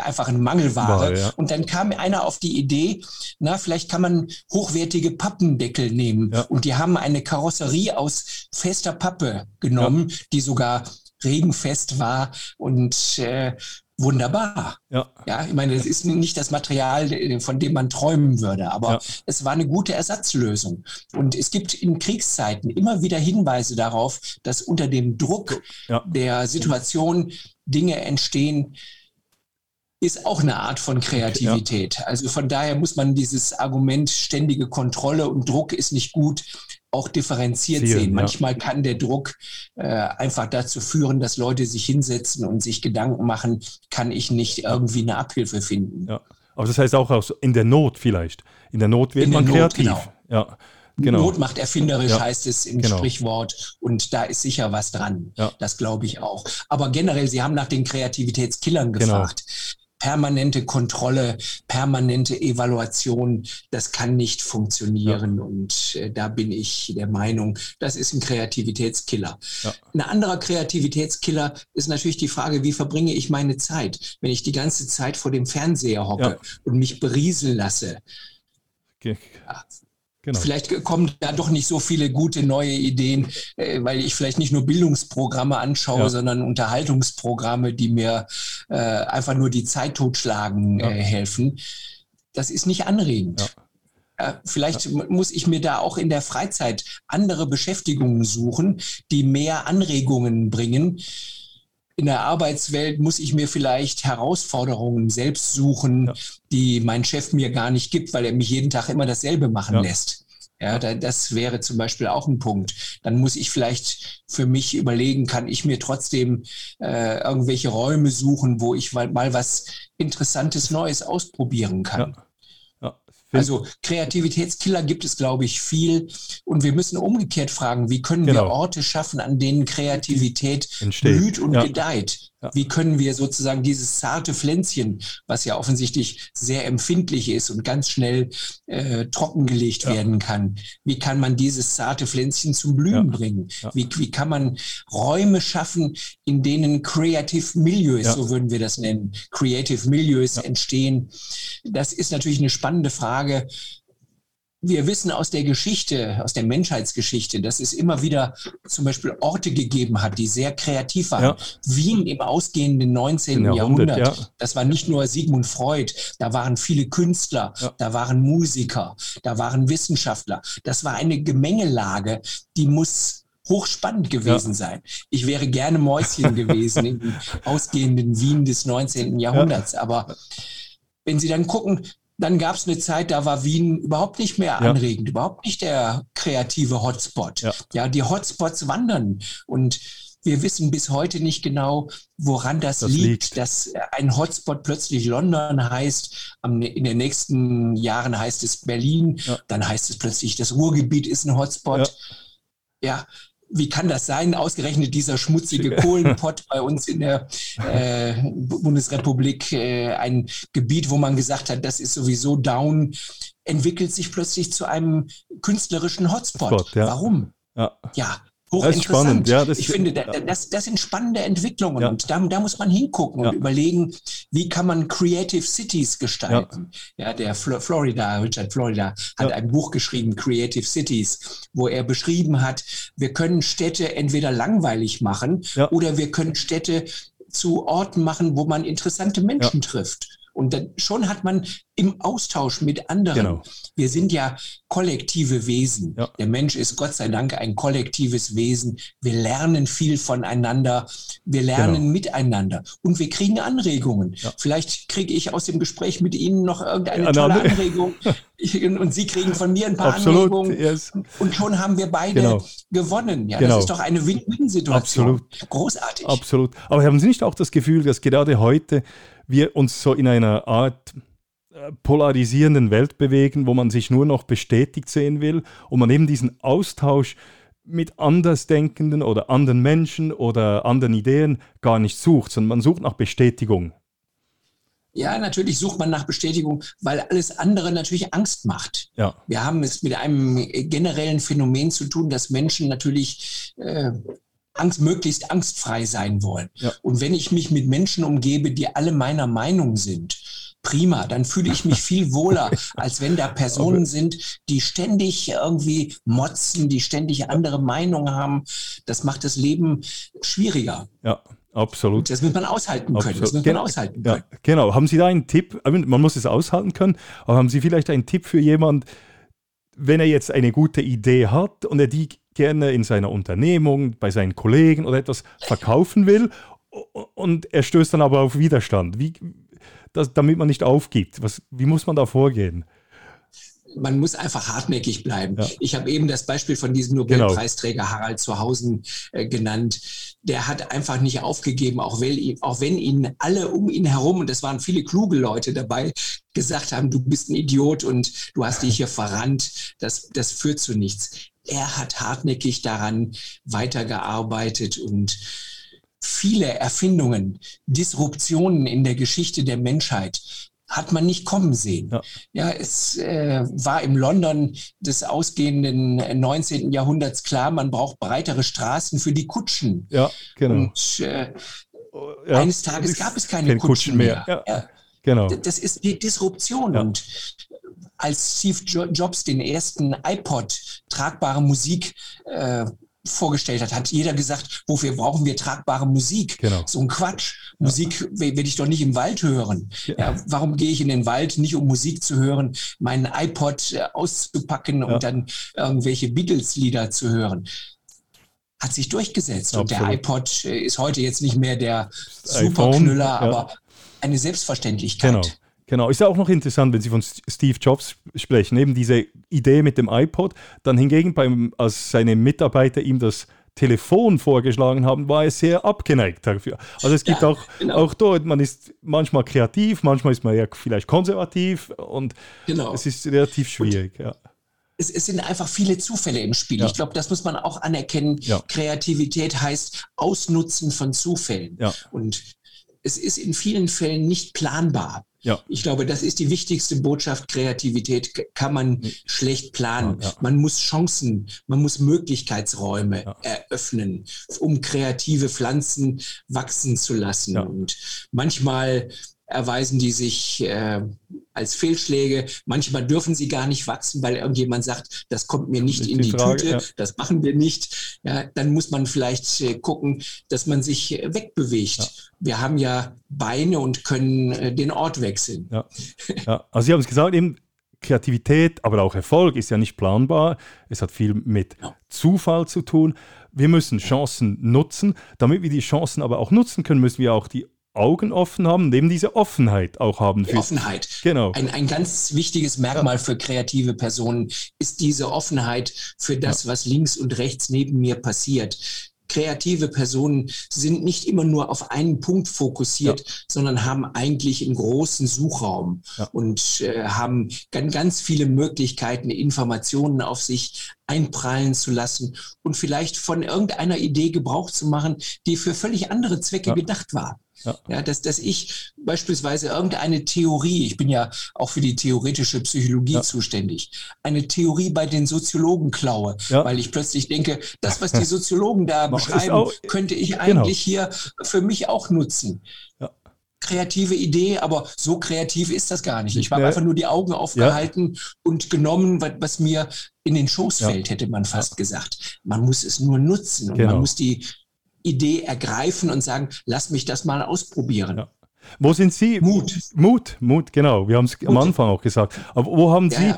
einfach eine Mangelware. Und dann kam einer auf die Idee, na, vielleicht kann man hochwertige Pappendeckel nehmen. Und die haben eine Karosserie aus fester Pappe genommen, die sogar regenfest war und äh, wunderbar. Ja, Ja, ich meine, das ist nicht das Material, äh, von dem man träumen würde, aber Ja. es war eine gute Ersatzlösung. Und es gibt in Kriegszeiten immer wieder Hinweise darauf, dass unter dem Druck Ja. der Situation Dinge entstehen, ist auch eine Art von Kreativität. Also von daher muss man dieses Argument ständige Kontrolle und Druck ist nicht gut auch differenziert Sehen, sehen. ja. Manchmal kann der Druck äh, einfach dazu führen, dass Leute sich hinsetzen und sich Gedanken machen, kann ich nicht irgendwie eine Abhilfe finden. ja. Aber das heißt auch aus, in der Not vielleicht. In der Not wird In man Not, kreativ. genau. Ja, genau. Not macht erfinderisch, Ja, heißt es im genau. Sprichwort. Und da ist sicher was dran. Ja. Das glaube ich auch. Aber generell, Sie haben nach den Kreativitätskillern Genau. Permanente Kontrolle, permanente Evaluation, das kann nicht funktionieren. Und äh, da bin ich der Meinung, das ist ein Kreativitätskiller. Ja. Ein anderer Kreativitätskiller ist natürlich die Frage, wie verbringe ich meine Zeit, wenn ich die ganze Zeit vor dem Fernseher hocke Ja. und mich berieseln lasse. Ja. Genau. Vielleicht kommen da doch nicht so viele gute neue Ideen, äh, weil ich vielleicht nicht nur Bildungsprogramme anschaue, Ja. sondern Unterhaltungsprogramme, die mir äh, einfach nur die Zeit totschlagen Ja. äh, helfen. Das ist nicht anregend. Äh, Vielleicht muss ich mir da auch in der Freizeit andere Beschäftigungen suchen, die mehr Anregungen bringen. In der Arbeitswelt muss ich mir vielleicht Herausforderungen selbst suchen, Ja. die mein Chef mir gar nicht gibt, weil er mich jeden Tag immer dasselbe machen Ja. lässt. Ja, da, das wäre zum Beispiel auch ein Punkt. Dann muss ich vielleicht für mich überlegen, kann ich mir trotzdem äh, irgendwelche Räume suchen, wo ich mal, mal was Interessantes Neues ausprobieren kann. Ja. Also Kreativitätskiller gibt es, glaube ich, viel. Und wir müssen umgekehrt fragen, wie können wir Genau. Orte schaffen, an denen Kreativität Entsteht. blüht und Ja. gedeiht? Ja. Wie können wir sozusagen dieses zarte Pflänzchen, was ja offensichtlich sehr empfindlich ist und ganz schnell äh, trockengelegt Ja. werden kann, wie kann man dieses zarte Pflänzchen zum Blühen Ja. bringen? Wie, wie kann man Räume schaffen, in denen Creative Milieus, so würden wir das nennen, Creative Milieus entstehen? Das ist natürlich eine spannende Frage. Wir wissen aus der Geschichte, aus der Menschheitsgeschichte, dass es immer wieder zum Beispiel Orte gegeben hat, die sehr kreativ waren. Ja. Wien im ausgehenden 19. Im Jahrhundert, Jahrhundert, ja. das war nicht nur Sigmund Freud, da waren viele Künstler, Ja. da waren Musiker, da waren Wissenschaftler. Das war eine Gemengelage, die muss hochspannend gewesen sein. Ich wäre gerne Mäuschen gewesen im ausgehenden Wien des 19. Jahrhunderts, aber wenn Sie dann gucken, dann gab es eine Zeit, da war Wien überhaupt nicht mehr Ja. anregend, überhaupt nicht der kreative Hotspot. Ja. ja, die Hotspots wandern und wir wissen bis heute nicht genau, woran das, Das liegt, liegt. dass ein Hotspot plötzlich London heißt, in den nächsten Jahren heißt es Berlin, Ja. dann heißt es plötzlich, das Ruhrgebiet ist ein Hotspot. Ja. Wie kann das sein? Ausgerechnet dieser schmutzige Kohlenpott bei uns in der äh, Bundesrepublik, äh, ein Gebiet, wo man gesagt hat, das ist sowieso down, entwickelt sich plötzlich zu einem künstlerischen Hotspot. Hotspot, ja. Warum? Ja. Ja, hochinteressant. spannend, ja, ich finde, da, das, das sind spannende Entwicklungen Ja. und da, da muss man hingucken Ja. und überlegen, wie kann man Creative Cities gestalten. Ja, der Flo Florida, Richard Florida, hat ein Buch geschrieben, Creative Cities, wo er beschrieben hat, wir können Städte entweder langweilig machen oder wir können Städte zu Orten machen, wo man interessante Menschen trifft. Und dann schon hat man im Austausch mit anderen. Genau. Wir sind ja kollektive Wesen. Ja. Der Mensch ist Gott sei Dank ein kollektives Wesen. Wir lernen viel voneinander. Wir lernen Genau. miteinander. Und wir kriegen Anregungen. Ja. Vielleicht kriege ich aus dem Gespräch mit Ihnen noch irgendeine tolle Anregung. Und Sie kriegen von mir ein paar Absolut. Anregungen. Yes. Und schon haben wir beide Genau. gewonnen. Ja, Genau. das ist doch eine Win-Win-Situation. Absolut. Großartig. Absolut. Aber haben Sie nicht auch das Gefühl, dass gerade heute wir uns so in einer Art äh, polarisierenden Welt bewegen, wo man sich nur noch bestätigt sehen will und man eben diesen Austausch mit Andersdenkenden oder anderen Menschen oder anderen Ideen gar nicht sucht, sondern man sucht nach Bestätigung. Ja, natürlich sucht man nach Bestätigung, weil alles andere natürlich Angst macht. Ja. Wir haben es mit einem generellen Phänomen zu tun, dass Menschen natürlich äh, Angst, möglichst angstfrei sein wollen. Ja. Und wenn ich mich mit Menschen umgebe, die alle meiner Meinung sind, prima, dann fühle ich mich viel wohler, als wenn da Personen sind, die ständig irgendwie motzen, die ständig andere Meinungen haben. Das macht das Leben schwieriger. Ja, Absolut. Das muss man aushalten können. Absolut. Das muss man aushalten können. Ja, genau. Haben Sie da einen Tipp? Man muss es aushalten können, aber haben Sie vielleicht einen Tipp für jemanden, wenn er jetzt eine gute Idee hat und er die gerne in seiner Unternehmung, bei seinen Kollegen oder etwas verkaufen will und er stößt dann aber auf Widerstand? Wie, das, damit man nicht aufgibt, was, wie muss man da vorgehen? man muss einfach hartnäckig bleiben. Ja. Ich habe eben das Beispiel von diesem Nobelpreisträger genau. Harald Zuhausen äh, genannt. Der hat einfach nicht aufgegeben, auch, weil, auch wenn ihn alle um ihn herum, und es waren viele kluge Leute dabei, gesagt haben, du bist ein Idiot und du hast dich hier verrannt, das, das führt zu nichts. Er hat hartnäckig daran weitergearbeitet und viele Erfindungen, Disruptionen in der Geschichte der Menschheit hat man nicht kommen sehen. Ja, ja es äh, war im London des ausgehenden 19. Jahrhunderts klar, man braucht breitere Straßen für die Kutschen. Ja, genau. Und äh, ja, eines Tages gab es keine, Kutschen, Kutschen, mehr. mehr. Ja, genau. Das ist die Disruption. Und als Steve Jobs den ersten iPod tragbare Musik äh, vorgestellt hat, hat jeder gesagt, wofür brauchen wir tragbare Musik? Genau. So ein Quatsch. Ja. Musik werde ich doch nicht im Wald hören. Ja. ja warum gehe ich in den Wald, nicht um Musik zu hören, meinen iPod äh, auszupacken ja. und dann irgendwelche Beatles-Lieder zu hören? Hat sich durchgesetzt. Absolut. Und der iPod äh, ist heute jetzt nicht mehr der Superknüller, aber eine Selbstverständlichkeit. Genau. Genau, ist ja auch noch interessant, wenn Sie von Steve Jobs sprechen, eben diese Idee mit dem iPod. Dann hingegen, beim, als seine Mitarbeiter ihm das Telefon vorgeschlagen haben, war er sehr abgeneigt dafür. Also es gibt ja, auch, genau. auch dort, man ist manchmal kreativ, manchmal ist man ja vielleicht konservativ und genau. es ist relativ schwierig. ja. Es, es, sind einfach viele Zufälle im Spiel. Ja. Ich glaube, das muss man auch anerkennen. Ja. Kreativität heißt Ausnutzen von Zufällen. Und es ist in vielen Fällen nicht planbar. Ja. Ich glaube, das ist die wichtigste Botschaft. Kreativität kann man mhm. schlecht planen. Ja, ja. Man muss Chancen, man muss Möglichkeitsräume ja. eröffnen, um kreative Pflanzen wachsen zu lassen. Und manchmal erweisen die sich äh, als Fehlschläge. Manchmal dürfen sie gar nicht wachsen, weil irgendjemand sagt, das kommt mir nicht in die, die Frage, Tüte, ja. das machen wir nicht. Ja, dann muss man vielleicht äh, gucken, dass man sich äh, wegbewegt. Ja. Wir haben ja Beine und können äh, den Ort wechseln. Ja. ja. Also Sie haben es gesagt, eben Kreativität, aber auch Erfolg ist ja nicht planbar. Es hat viel mit Zufall zu tun. Wir müssen Chancen nutzen. Damit wir die Chancen aber auch nutzen können, müssen wir auch die Augen offen haben und eben diese Offenheit auch haben. Für Offenheit. Genau. Ein, ein ganz wichtiges Merkmal ja. für kreative Personen ist diese Offenheit für das, ja. was links und rechts neben mir passiert. Kreative Personen sind nicht immer nur auf einen Punkt fokussiert, ja. sondern haben eigentlich einen großen Suchraum und äh, haben ganz, ganz viele Möglichkeiten, Informationen auf sich einprallen zu lassen und vielleicht von irgendeiner Idee Gebrauch zu machen, die für völlig andere Zwecke gedacht war. Ja. ja, dass, dass ich beispielsweise irgendeine Theorie, ich bin ja auch für die theoretische Psychologie ja. zuständig, eine Theorie bei den Soziologen klaue, ja. weil ich plötzlich denke, das, was die Soziologen da beschreiben, auch, könnte ich genau. eigentlich hier für mich auch nutzen. Ja. Kreative Idee, aber so kreativ ist das gar nicht. Ich habe einfach nur die Augen aufgehalten und genommen, was, was mir in den Schoß fällt, hätte man fast gesagt. Man muss es nur nutzen und genau. man muss die Idee ergreifen und sagen, lass mich das mal ausprobieren. Ja. Wo sind Sie? Mut. Mut, Mut, genau. Wir haben es am Anfang auch gesagt. Aber wo haben Sie, ja, ja.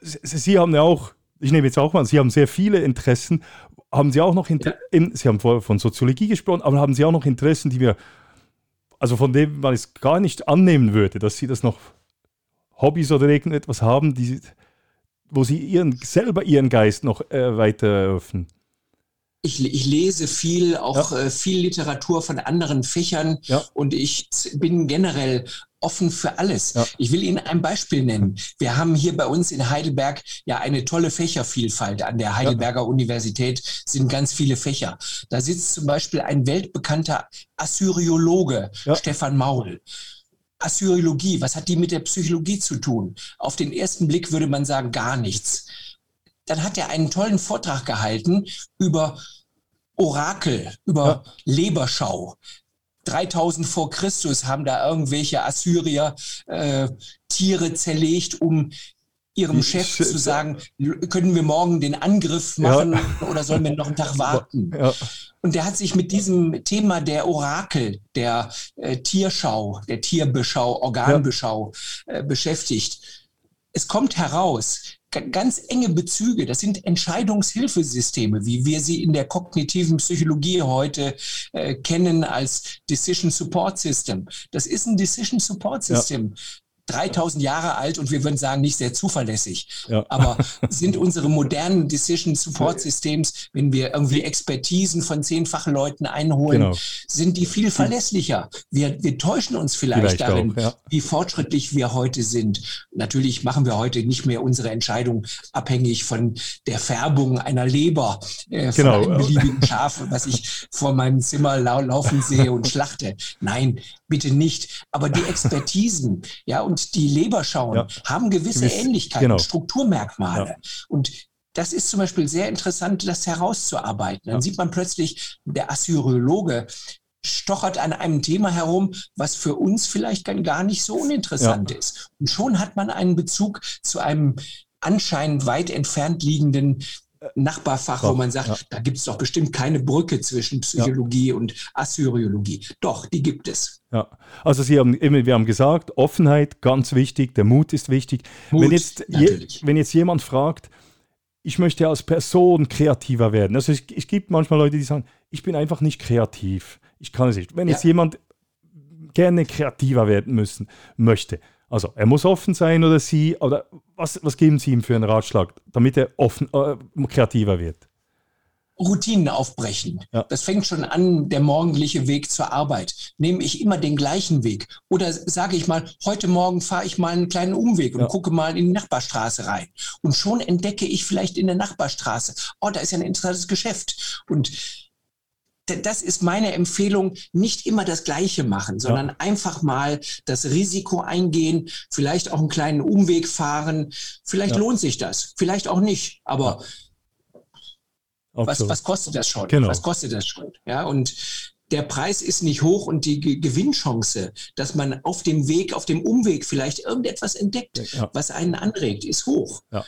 Sie haben ja auch, ich nehme jetzt auch mal, Sie haben sehr viele Interessen. Haben Sie auch noch, Inter in, Sie haben vorher von Soziologie gesprochen, aber haben Sie auch noch Interessen, die wir, also von dem man es gar nicht annehmen würde, dass Sie das noch Hobbys oder irgendetwas haben, die, wo Sie ihren, selber Ihren Geist noch äh, weiter eröffnen? Ich, ich, lese viel, auch ja. äh, viel Literatur von anderen Fächern ja. und ich bin generell offen für alles. Ja. Ich will Ihnen ein Beispiel nennen. Wir haben hier bei uns in Heidelberg ja eine tolle Fächervielfalt. An der Heidelberger. Universität sind ganz viele Fächer. Da sitzt zum Beispiel ein weltbekannter Assyriologe. Stefan Maul. Assyriologie, was hat die mit der Psychologie zu tun? Auf den ersten Blick würde man sagen, gar nichts. Dann hat er einen tollen Vortrag gehalten über Orakel, über ja. Leberschau. 3000 vor Christus haben da irgendwelche Assyrier äh, Tiere zerlegt, um ihrem Chef zu sagen, können wir morgen den Angriff machen ja. oder sollen wir noch einen Tag warten? Ja. Und der hat sich mit diesem Thema der Orakel, der äh, Tierschau, der Tierbeschau, Organbeschau äh, beschäftigt. Es kommt heraus, ganz enge Bezüge. Das sind Entscheidungshilfesysteme, wie wir sie in der kognitiven Psychologie heute äh, kennen als Decision Support System. Das ist ein Decision Support System. Ja. 3000 Jahre alt und wir würden sagen, nicht sehr zuverlässig. Ja. Aber sind unsere modernen Decision Support Systems, wenn wir irgendwie Expertisen von zehnfachen Leuten einholen, genau. sind die viel verlässlicher. Wir, wir täuschen uns vielleicht, vielleicht darin, auch, ja. wie fortschrittlich wir heute sind. Natürlich machen wir heute nicht mehr unsere Entscheidung abhängig von der Färbung einer Leber, äh, von genau. einem beliebigen Schaf, was ich vor meinem Zimmer lau laufen sehe und schlachte. Nein, bitte nicht. Aber die Expertisen, ja, und die Leberschauen ja. haben gewisse Gewiss, Ähnlichkeiten, genau. Strukturmerkmale. Ja. Und das ist zum Beispiel sehr interessant, das herauszuarbeiten. Dann sieht man plötzlich, der Assyriologe stochert an einem Thema herum, was für uns vielleicht gar nicht so uninteressant ist. Und schon hat man einen Bezug zu einem anscheinend weit entfernt liegenden Nachbarfach, doch, wo man sagt, ja. da gibt es doch bestimmt keine Brücke zwischen Psychologie ja. und Assyriologie. Doch, die gibt es. Ja, also Sie haben wir haben gesagt, Offenheit ganz wichtig, der Mut ist wichtig. Mut, wenn, jetzt je, wenn jetzt jemand fragt, ich möchte als Person kreativer werden. Also es, es, gibt manchmal Leute, die sagen, ich bin einfach nicht kreativ. Ich kann es nicht. Wenn jetzt jemand gerne kreativer werden müssen möchte, also er muss offen sein oder sie, oder was, was geben Sie ihm für einen Ratschlag, damit er offen, äh, kreativer wird? Routinen aufbrechen. Ja. Das fängt schon an, der morgendliche Weg zur Arbeit. Nehme ich immer den gleichen Weg? Oder sage ich mal, heute Morgen fahre ich mal einen kleinen Umweg und ja. gucke mal in die Nachbarstraße rein. Und schon entdecke ich vielleicht in der Nachbarstraße, oh, da ist ja ein interessantes Geschäft. Und das ist meine Empfehlung, nicht immer das Gleiche machen, sondern ja. einfach mal das Risiko eingehen, vielleicht auch einen kleinen Umweg fahren. Vielleicht ja. lohnt sich das, vielleicht auch nicht, aber was, was kostet das schon? Genau. Was kostet das schon? Ja, und der Preis ist nicht hoch und die Gewinnchance, dass man auf dem Weg, auf dem Umweg vielleicht irgendetwas entdeckt, ja. was einen anregt, ist hoch. Ja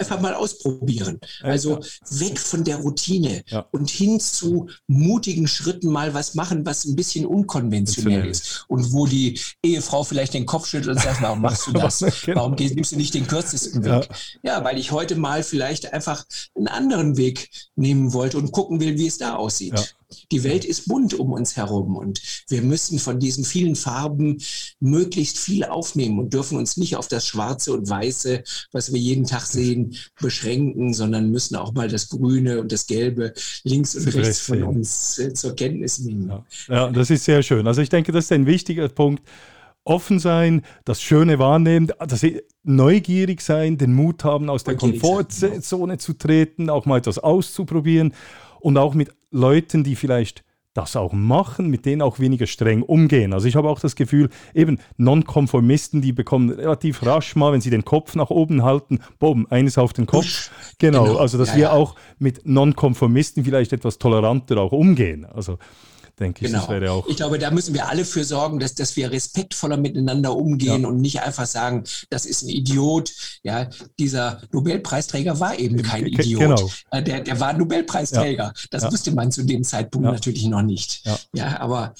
einfach mal ausprobieren. Also weg von der Routine ja. und hin zu mutigen Schritten mal was machen, was ein bisschen unkonventionell ist. Und wo die Ehefrau vielleicht den Kopf schüttelt und sagt, warum machst du das? genau. Warum nimmst du nicht den kürzesten Weg? Ja. ja, weil ich heute mal vielleicht einfach einen anderen Weg nehmen wollte und gucken will, wie es da aussieht. Die Welt ist bunt um uns herum und wir müssen von diesen vielen Farben möglichst viel aufnehmen und dürfen uns nicht auf das Schwarze und Weiße, was wir jeden Tag sehen, beschränken, sondern müssen auch mal das Grüne und das Gelbe links und rechts von uns äh, zur Kenntnis nehmen. Ja. ja, das ist sehr schön. Also ich denke, das ist ein wichtiger Punkt offen sein, das Schöne wahrnehmen, das neugierig sein, den Mut haben, aus der Komfortzone zu treten, auch mal etwas auszuprobieren und auch mit Leuten, die vielleicht das auch machen, mit denen auch weniger streng umgehen. Also ich habe auch das Gefühl, eben Nonkonformisten, die bekommen relativ rasch mal, wenn sie den Kopf nach oben halten, boom, eines auf den Kopf. Genau, genau. also dass ja, wir ja. auch mit Nonkonformisten vielleicht etwas toleranter auch umgehen. Also denke ich. Genau. Das wäre auch ich glaube, da müssen wir alle für sorgen, dass, dass wir respektvoller miteinander umgehen ja. und nicht einfach sagen, das ist ein Idiot. Ja, dieser Nobelpreisträger war eben kein Idiot. Genau. Äh, der, der war Nobelpreisträger. Ja. Das ja. wusste man zu dem Zeitpunkt natürlich noch nicht. Ja, aber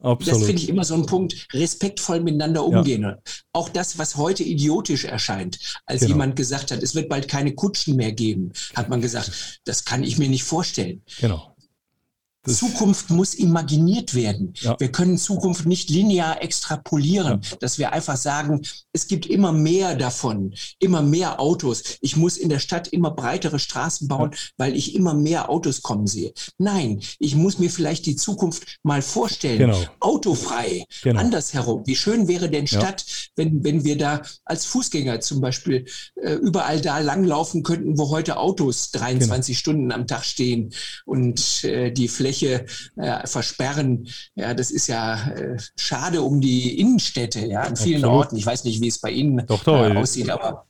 Absolut. Das finde ich immer so ein Punkt, respektvoll miteinander umgehen. Ja. Auch das, was heute idiotisch erscheint, als genau. jemand gesagt hat, es wird bald keine Kutschen mehr geben, hat man gesagt, das kann ich mir nicht vorstellen. Genau Zukunft muss imaginiert werden. Ja. Wir können Zukunft nicht linear extrapolieren, ja. dass wir einfach sagen, es gibt immer mehr davon, immer mehr Autos. Ich muss in der Stadt immer breitere Straßen bauen, ja. weil ich immer mehr Autos kommen sehe. Nein, ich muss mir vielleicht die Zukunft mal vorstellen. Genau. Autofrei, genau. andersherum. Wie schön wäre denn Stadt, wenn, wenn wir da als Fußgänger zum Beispiel äh, überall da langlaufen könnten, wo heute Autos 23 genau. Stunden am Tag stehen und äh, die Fläche äh, versperren. Ja, das ist ja äh, schade um die Innenstädte, ja, an vielen Absolut. Orten. Ich weiß nicht, wie es bei Ihnen doch, doch, äh, aussieht, aber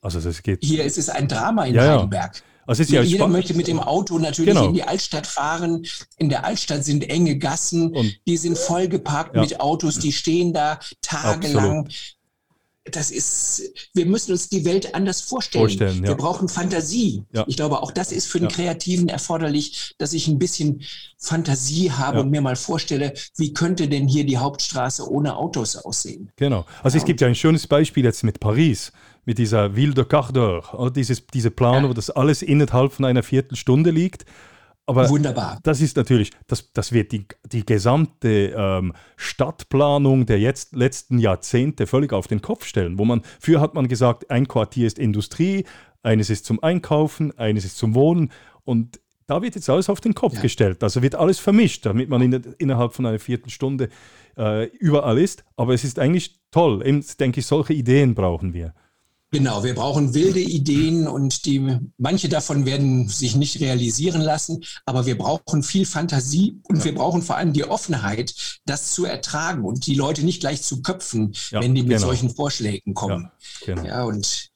also das geht. hier ist es ein Drama in ja, Heidelberg. Ja. Also ja Jeder möchte mit dem Auto natürlich genau. in die Altstadt fahren. In der Altstadt sind enge Gassen, und, die sind vollgeparkt ja. mit Autos, die stehen da tagelang. Absolut das ist, wir müssen uns die Welt anders vorstellen. vorstellen ja. Wir brauchen Fantasie. Ja. Ich glaube, auch das ist für den ja. Kreativen erforderlich, dass ich ein bisschen Fantasie habe und mir mal vorstelle, wie könnte denn hier die Hauptstraße ohne Autos aussehen. Genau. Also es gibt ja ein schönes Beispiel jetzt mit Paris, mit dieser Ville de Quart dieses, diese Planung, wo das alles innerhalb von einer Viertelstunde liegt. Aber Wunderbar. Das ist natürlich, das, das wird die, die gesamte ähm, Stadtplanung der jetzt, letzten Jahrzehnte völlig auf den Kopf stellen. Wo man, früher hat man gesagt, ein Quartier ist Industrie, eines ist zum Einkaufen, eines ist zum Wohnen. Und da wird jetzt alles auf den Kopf ja. gestellt. Also wird alles vermischt, damit man in, innerhalb von einer Viertelstunde äh, überall ist. Aber es ist eigentlich toll. Eben, denke ich, solche Ideen brauchen wir. Genau, wir brauchen wilde Ideen und die, manche davon werden sich nicht realisieren lassen, aber wir brauchen viel Fantasie und ja. wir brauchen vor allem die Offenheit, das zu ertragen und die Leute nicht gleich zu köpfen, ja, wenn die mit genau. solchen Vorschlägen kommen. Ja, genau. ja und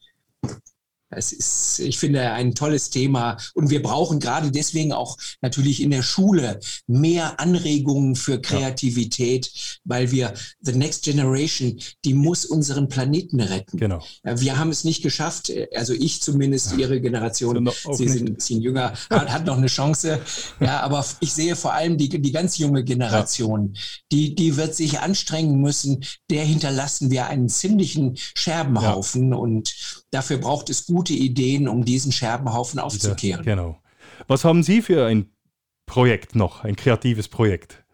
es ist, ich finde, ein tolles Thema. Und wir brauchen gerade deswegen auch natürlich in der Schule mehr Anregungen für Kreativität, ja. weil wir, the next generation, die muss unseren Planeten retten. Genau. Wir haben es nicht geschafft, also ich zumindest, Ihre Generation, Sie sind ein bisschen jünger, hat, hat, noch eine Chance. Ja, aber ich sehe vor allem die, die ganz junge Generation, ja. die, die wird sich anstrengen müssen. Der hinterlassen wir einen ziemlichen Scherbenhaufen ja. und dafür braucht es gute Ideen, um diesen Scherbenhaufen aufzukehren. Genau. Was haben Sie für ein Projekt noch, ein kreatives Projekt?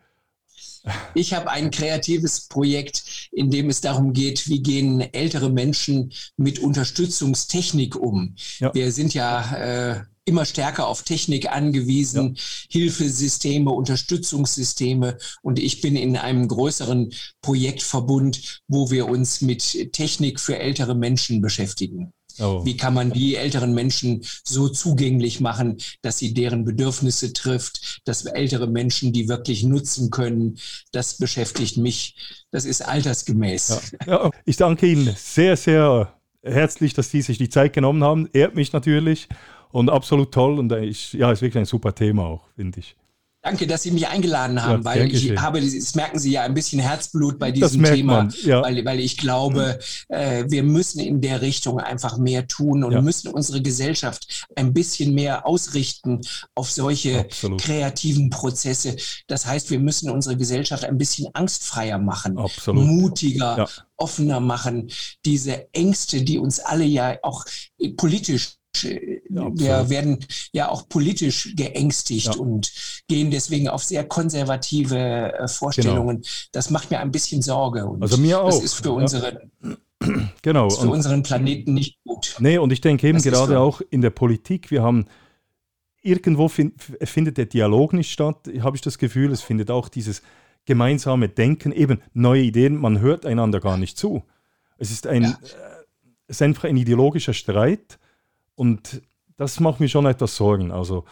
Ich habe ein kreatives Projekt, in dem es darum geht, wie gehen ältere Menschen mit Unterstützungstechnik um. Ja. Wir sind ja äh, immer stärker auf Technik angewiesen, ja. Hilfesysteme, Unterstützungssysteme. Und ich bin in einem größeren Projektverbund, wo wir uns mit Technik für ältere Menschen beschäftigen. Oh. Wie kann man die älteren Menschen so zugänglich machen, dass sie deren Bedürfnisse trifft, dass ältere Menschen die wirklich nutzen können? Das beschäftigt mich. Das ist altersgemäß. Ja. Ja, ich danke Ihnen sehr, sehr herzlich, dass Sie sich die Zeit genommen haben. Ehrt mich natürlich und absolut toll. Und ich, ja, ist wirklich ein super Thema auch, finde ich. Danke, dass Sie mich eingeladen haben, ja, weil ich schön. habe, das merken Sie ja, ein bisschen Herzblut bei diesem Thema, ja. weil, weil ich glaube, äh, wir müssen in der Richtung einfach mehr tun und ja. müssen unsere Gesellschaft ein bisschen mehr ausrichten auf solche Absolut. kreativen Prozesse. Das heißt, wir müssen unsere Gesellschaft ein bisschen angstfreier machen, Absolut. mutiger, offener machen. Diese Ängste, die uns alle ja auch politisch ja, wir werden ja auch politisch geängstigt ja. und gehen deswegen auf sehr konservative äh, Vorstellungen. Genau. Das macht mir ein bisschen Sorge. Und also mir auch. Das ist für, ja. unsere, genau. für und, unseren Planeten nicht gut. Nee, und ich denke eben das gerade auch in der Politik, wir haben irgendwo find, findet der Dialog nicht statt, habe ich das Gefühl, es findet auch dieses gemeinsame Denken, eben neue Ideen, man hört einander gar nicht zu. Es ist ein, äh, es ist einfach ein ideologischer Streit und das macht mir schon etwas Sorgen, also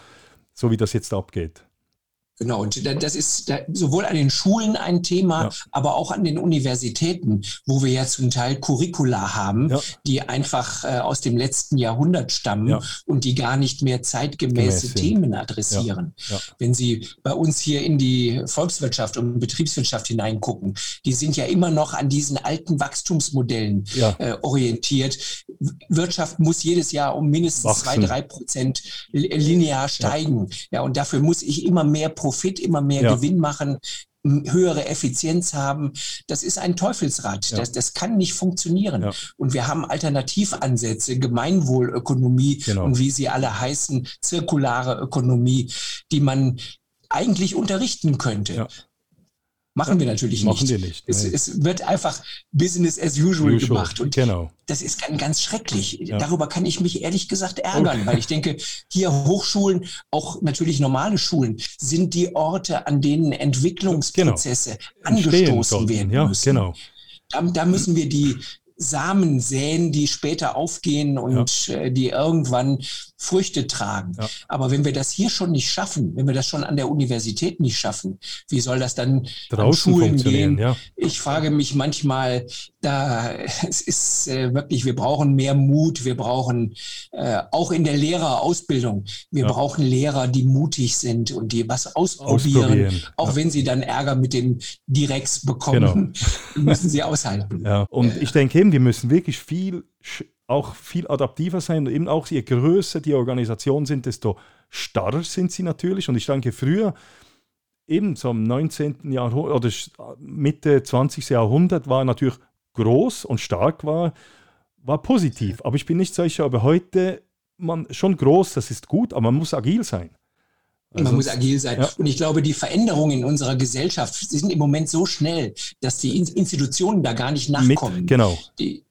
so wie das jetzt abgeht. Genau, und das ist sowohl an den Schulen ein Thema, ja. aber auch an den Universitäten, wo wir ja zum Teil Curricula haben, ja. die einfach äh, aus dem letzten Jahrhundert stammen ja. und die gar nicht mehr zeitgemäße Themen adressieren. Wenn Sie bei uns hier in die Volkswirtschaft und Betriebswirtschaft hineingucken, die sind ja immer noch an diesen alten Wachstumsmodellen äh, orientiert. Wirtschaft muss jedes Jahr um mindestens Wachsen. zwei, drei Prozent linear steigen. Ja. und dafür muss ich immer mehr pro Profit, immer mehr ja. Gewinn machen, höhere Effizienz haben. Das ist ein Teufelsrad. Ja. Das, das kann nicht funktionieren. Ja. Und wir haben Alternativansätze, Gemeinwohlökonomie genau. und wie sie alle heißen, zirkulare Ökonomie, die man eigentlich unterrichten könnte. Ja. Machen wir natürlich Machen nicht. wir nicht, Es, es wird einfach Business as usual, Usual, gemacht. Und genau. das ist ganz, ganz schrecklich. Darüber kann ich mich ehrlich gesagt ärgern, weil ich denke, hier Hochschulen, auch natürlich normale Schulen, sind die Orte, an denen Entwicklungsprozesse Entstehen angestoßen werden Ja, müssen. genau. Da, da müssen wir die Samen säen, die später aufgehen und äh, die irgendwann Früchte tragen. Ja. Aber wenn wir das hier schon nicht schaffen, wenn wir das schon an der Universität nicht schaffen, wie soll das dann an Draußen Schulen gehen? ja. Ich frage mich manchmal, da es ist äh, wirklich, wir brauchen mehr Mut, wir brauchen äh, auch in der Lehrerausbildung, wir Ja. brauchen Lehrer, die mutig sind und die was ausprobieren, Ausprobieren, auch wenn sie dann Ärger mit den Direkts bekommen, müssen sie aushalten. Und ich denke eben, wir müssen wirklich viel, auch viel adaptiver sein und eben auch je größer die Organisationen sind, desto starrer sind sie natürlich. Und ich denke, früher, eben so im 19. Jahrhundert oder Mitte 20. Jahrhundert, war natürlich groß und stark, war, war positiv. Aber ich bin nicht sicher, aber heute, man, schon groß, das ist gut, aber man muss agil sein. Man Also- muss agil sein. Ja. Und ich glaube, die Veränderungen in unserer Gesellschaft sind im Moment so schnell, dass die In- Institutionen da gar nicht nachkommen. Mit, genau. die,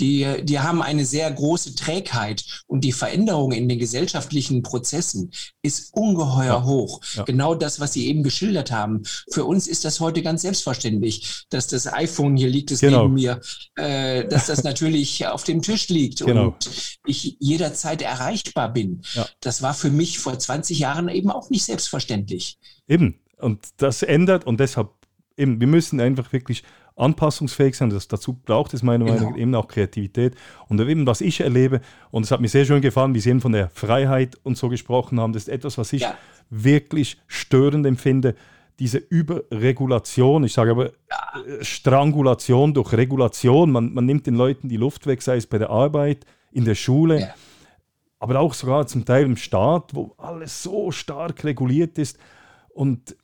die, die haben eine sehr große Trägheit und die Veränderung in den gesellschaftlichen Prozessen ist ungeheuer Ja. hoch. Ja. Genau das, was Sie eben geschildert haben. Für uns ist das heute ganz selbstverständlich, dass das iPhone hier liegt, es Genau. neben mir, äh, dass das natürlich auf dem Tisch liegt Genau. und ich jederzeit erreichbar bin. Ja. Das war für mich vor 20 Jahren eben auch nicht selbstverständlich. Eben. Und das ändert und deshalb eben, wir müssen einfach wirklich anpassungsfähig sein. Das, dazu braucht es meiner Genau. Meinung nach eben auch Kreativität. Und eben, was ich erlebe, und es hat mir sehr schön gefallen, wie Sie eben von der Freiheit und so gesprochen haben, das ist etwas, was ich Ja. wirklich störend empfinde. Diese Überregulation, ich sage aber äh, Strangulation durch Regulation. Man, man nimmt den Leuten die Luft weg, sei es bei der Arbeit, in der Schule Ja. aber auch sogar zum Teil im Staat, wo alles so stark reguliert ist. Und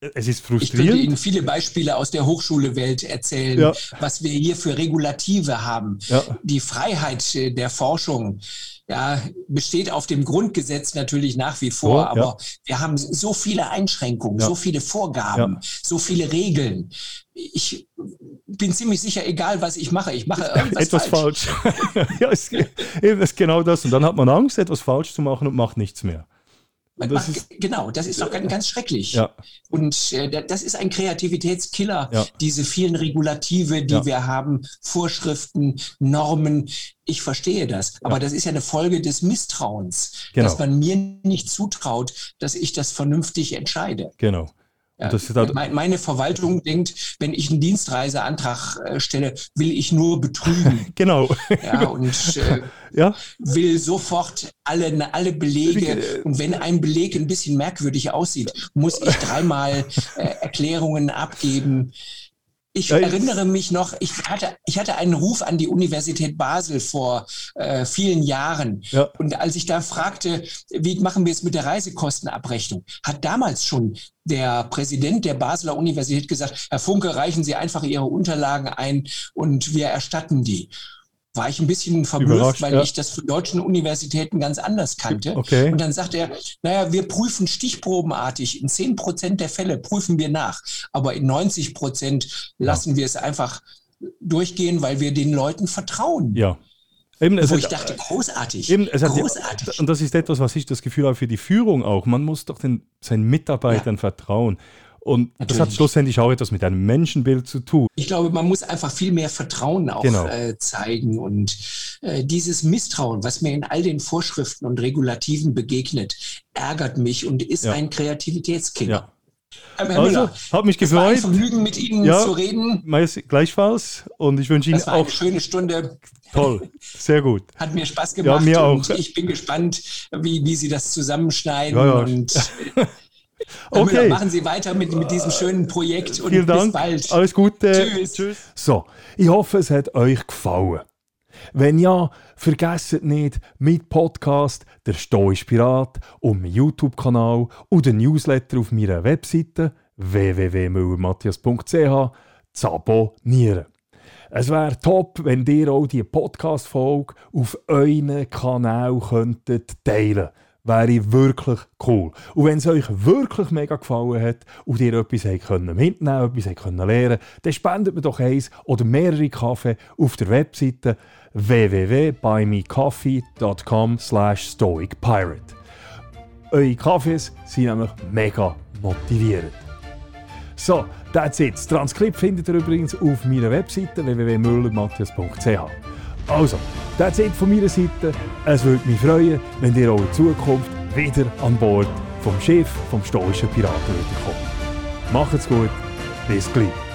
es ist Ich könnte frustrierend. Ihnen viele Beispiele aus der Hochschulewelt erzählen, Ja. was wir hier für Regulative haben. Ja. Die Freiheit äh, der Forschung ja, besteht auf dem Grundgesetz natürlich nach wie vor, ja. aber wir haben so viele Einschränkungen, so viele Vorgaben, so viele Regeln. Ich bin ziemlich sicher, egal was ich mache, ich mache irgendwas etwas falsch. falsch. ja, es, ist genau das. Und dann hat man Angst, etwas falsch zu machen und macht nichts mehr. Das macht, genau, das ist doch ganz, ganz schrecklich. Ja, Und äh, da- das ist ein Kreativitätskiller, Ja. diese vielen Regulative, die Ja. wir haben, Vorschriften, Normen. Ich verstehe das. Aber das ist ja eine Folge des Misstrauens, Genau. dass man mir nicht zutraut, dass ich das vernünftig entscheide. genau. Ja. halt- Me- Meine Verwaltung denkt, wenn ich einen Dienstreiseantrag äh, stelle, will ich nur betrügen. Genau. ja, und äh, ja, will sofort alle, alle Belege. Und wenn ein Beleg ein bisschen merkwürdig aussieht, muss ich dreimal äh, Erklärungen abgeben. Ich Ja, erinnere mich noch, ich hatte, ich hatte einen Ruf an die Universität Basel vor äh, vielen Jahren. Ja. Und als ich da fragte, wie machen wir es mit der Reisekostenabrechnung, hat damals schon der Präsident der Basler Universität gesagt, Herr Funke, reichen Sie einfach Ihre Unterlagen ein und wir erstatten die. War ich ein bisschen verblüfft, weil ja. ich das von deutschen Universitäten ganz anders kannte. Okay. Und dann sagt er, naja, wir prüfen stichprobenartig. In 10 Prozent der Fälle prüfen wir nach. Aber in 90 Prozent lassen wir es einfach durchgehen, weil wir den Leuten vertrauen. ja. Eben, Wo hat- ich dachte, großartig. Eben, es hat großartig. und das ist etwas, was ich das Gefühl habe für die Führung auch. Man muss doch den, seinen Mitarbeitern vertrauen. Und das hat Natürlich. schlussendlich auch etwas mit einem Menschenbild zu tun. Ich glaube, man muss einfach viel mehr Vertrauen auch Genau. äh, zeigen. Und äh, dieses Misstrauen, was mir in all den Vorschriften und Regulativen begegnet, ärgert mich und ist Ja. ein Kreativitätskiller. Ja. Herr Also, Müller, hat mich es war ein gefreut. Vergnügen, mit Ihnen Ja. zu reden. Gleichfalls. Und ich wünsche Ihnen auch eine schöne Stunde. toll. Sehr gut. Hat mir Spaß gemacht. mir Und auch. ich bin gespannt, wie, wie Sie das zusammenschneiden. Ja, ja. Und Okay. Müller, machen Sie weiter mit, mit diesem schönen Projekt und Vielen bis Dank. bald. Alles Gute. Tschüss. So, ich hoffe, es hat euch gefallen. Wenn ja, vergesst nicht, mit Podcast, der Stoisch Pirat und meinem YouTube-Kanal und den Newsletter auf meiner Webseite www.müllermatthias.ch zu abonnieren. Es wäre top, wenn ihr auch die Podcast-Folge auf euren Kanal könntet teilen wäre wirklich cool. Und wenn es euch wirklich mega gefallen hat und ihr etwas mitnehmen können etwas können lernen dann spendet mir doch eins oder mehrere Kaffee auf der Webseite www.buymecoffee.com slash stoicpirate. Eure Kaffees sind nämlich mega motivierend. So, that's it. Das Transkript findet ihr übrigens auf meiner Webseite www.müllermatthias.ch. Also, that's it von meiner Seite. Es würde mich freuen, wenn ihr auch in Zukunft wieder an Bord vom Schiff vom stoischen Piraten kommt. Macht's gut, bis gleich.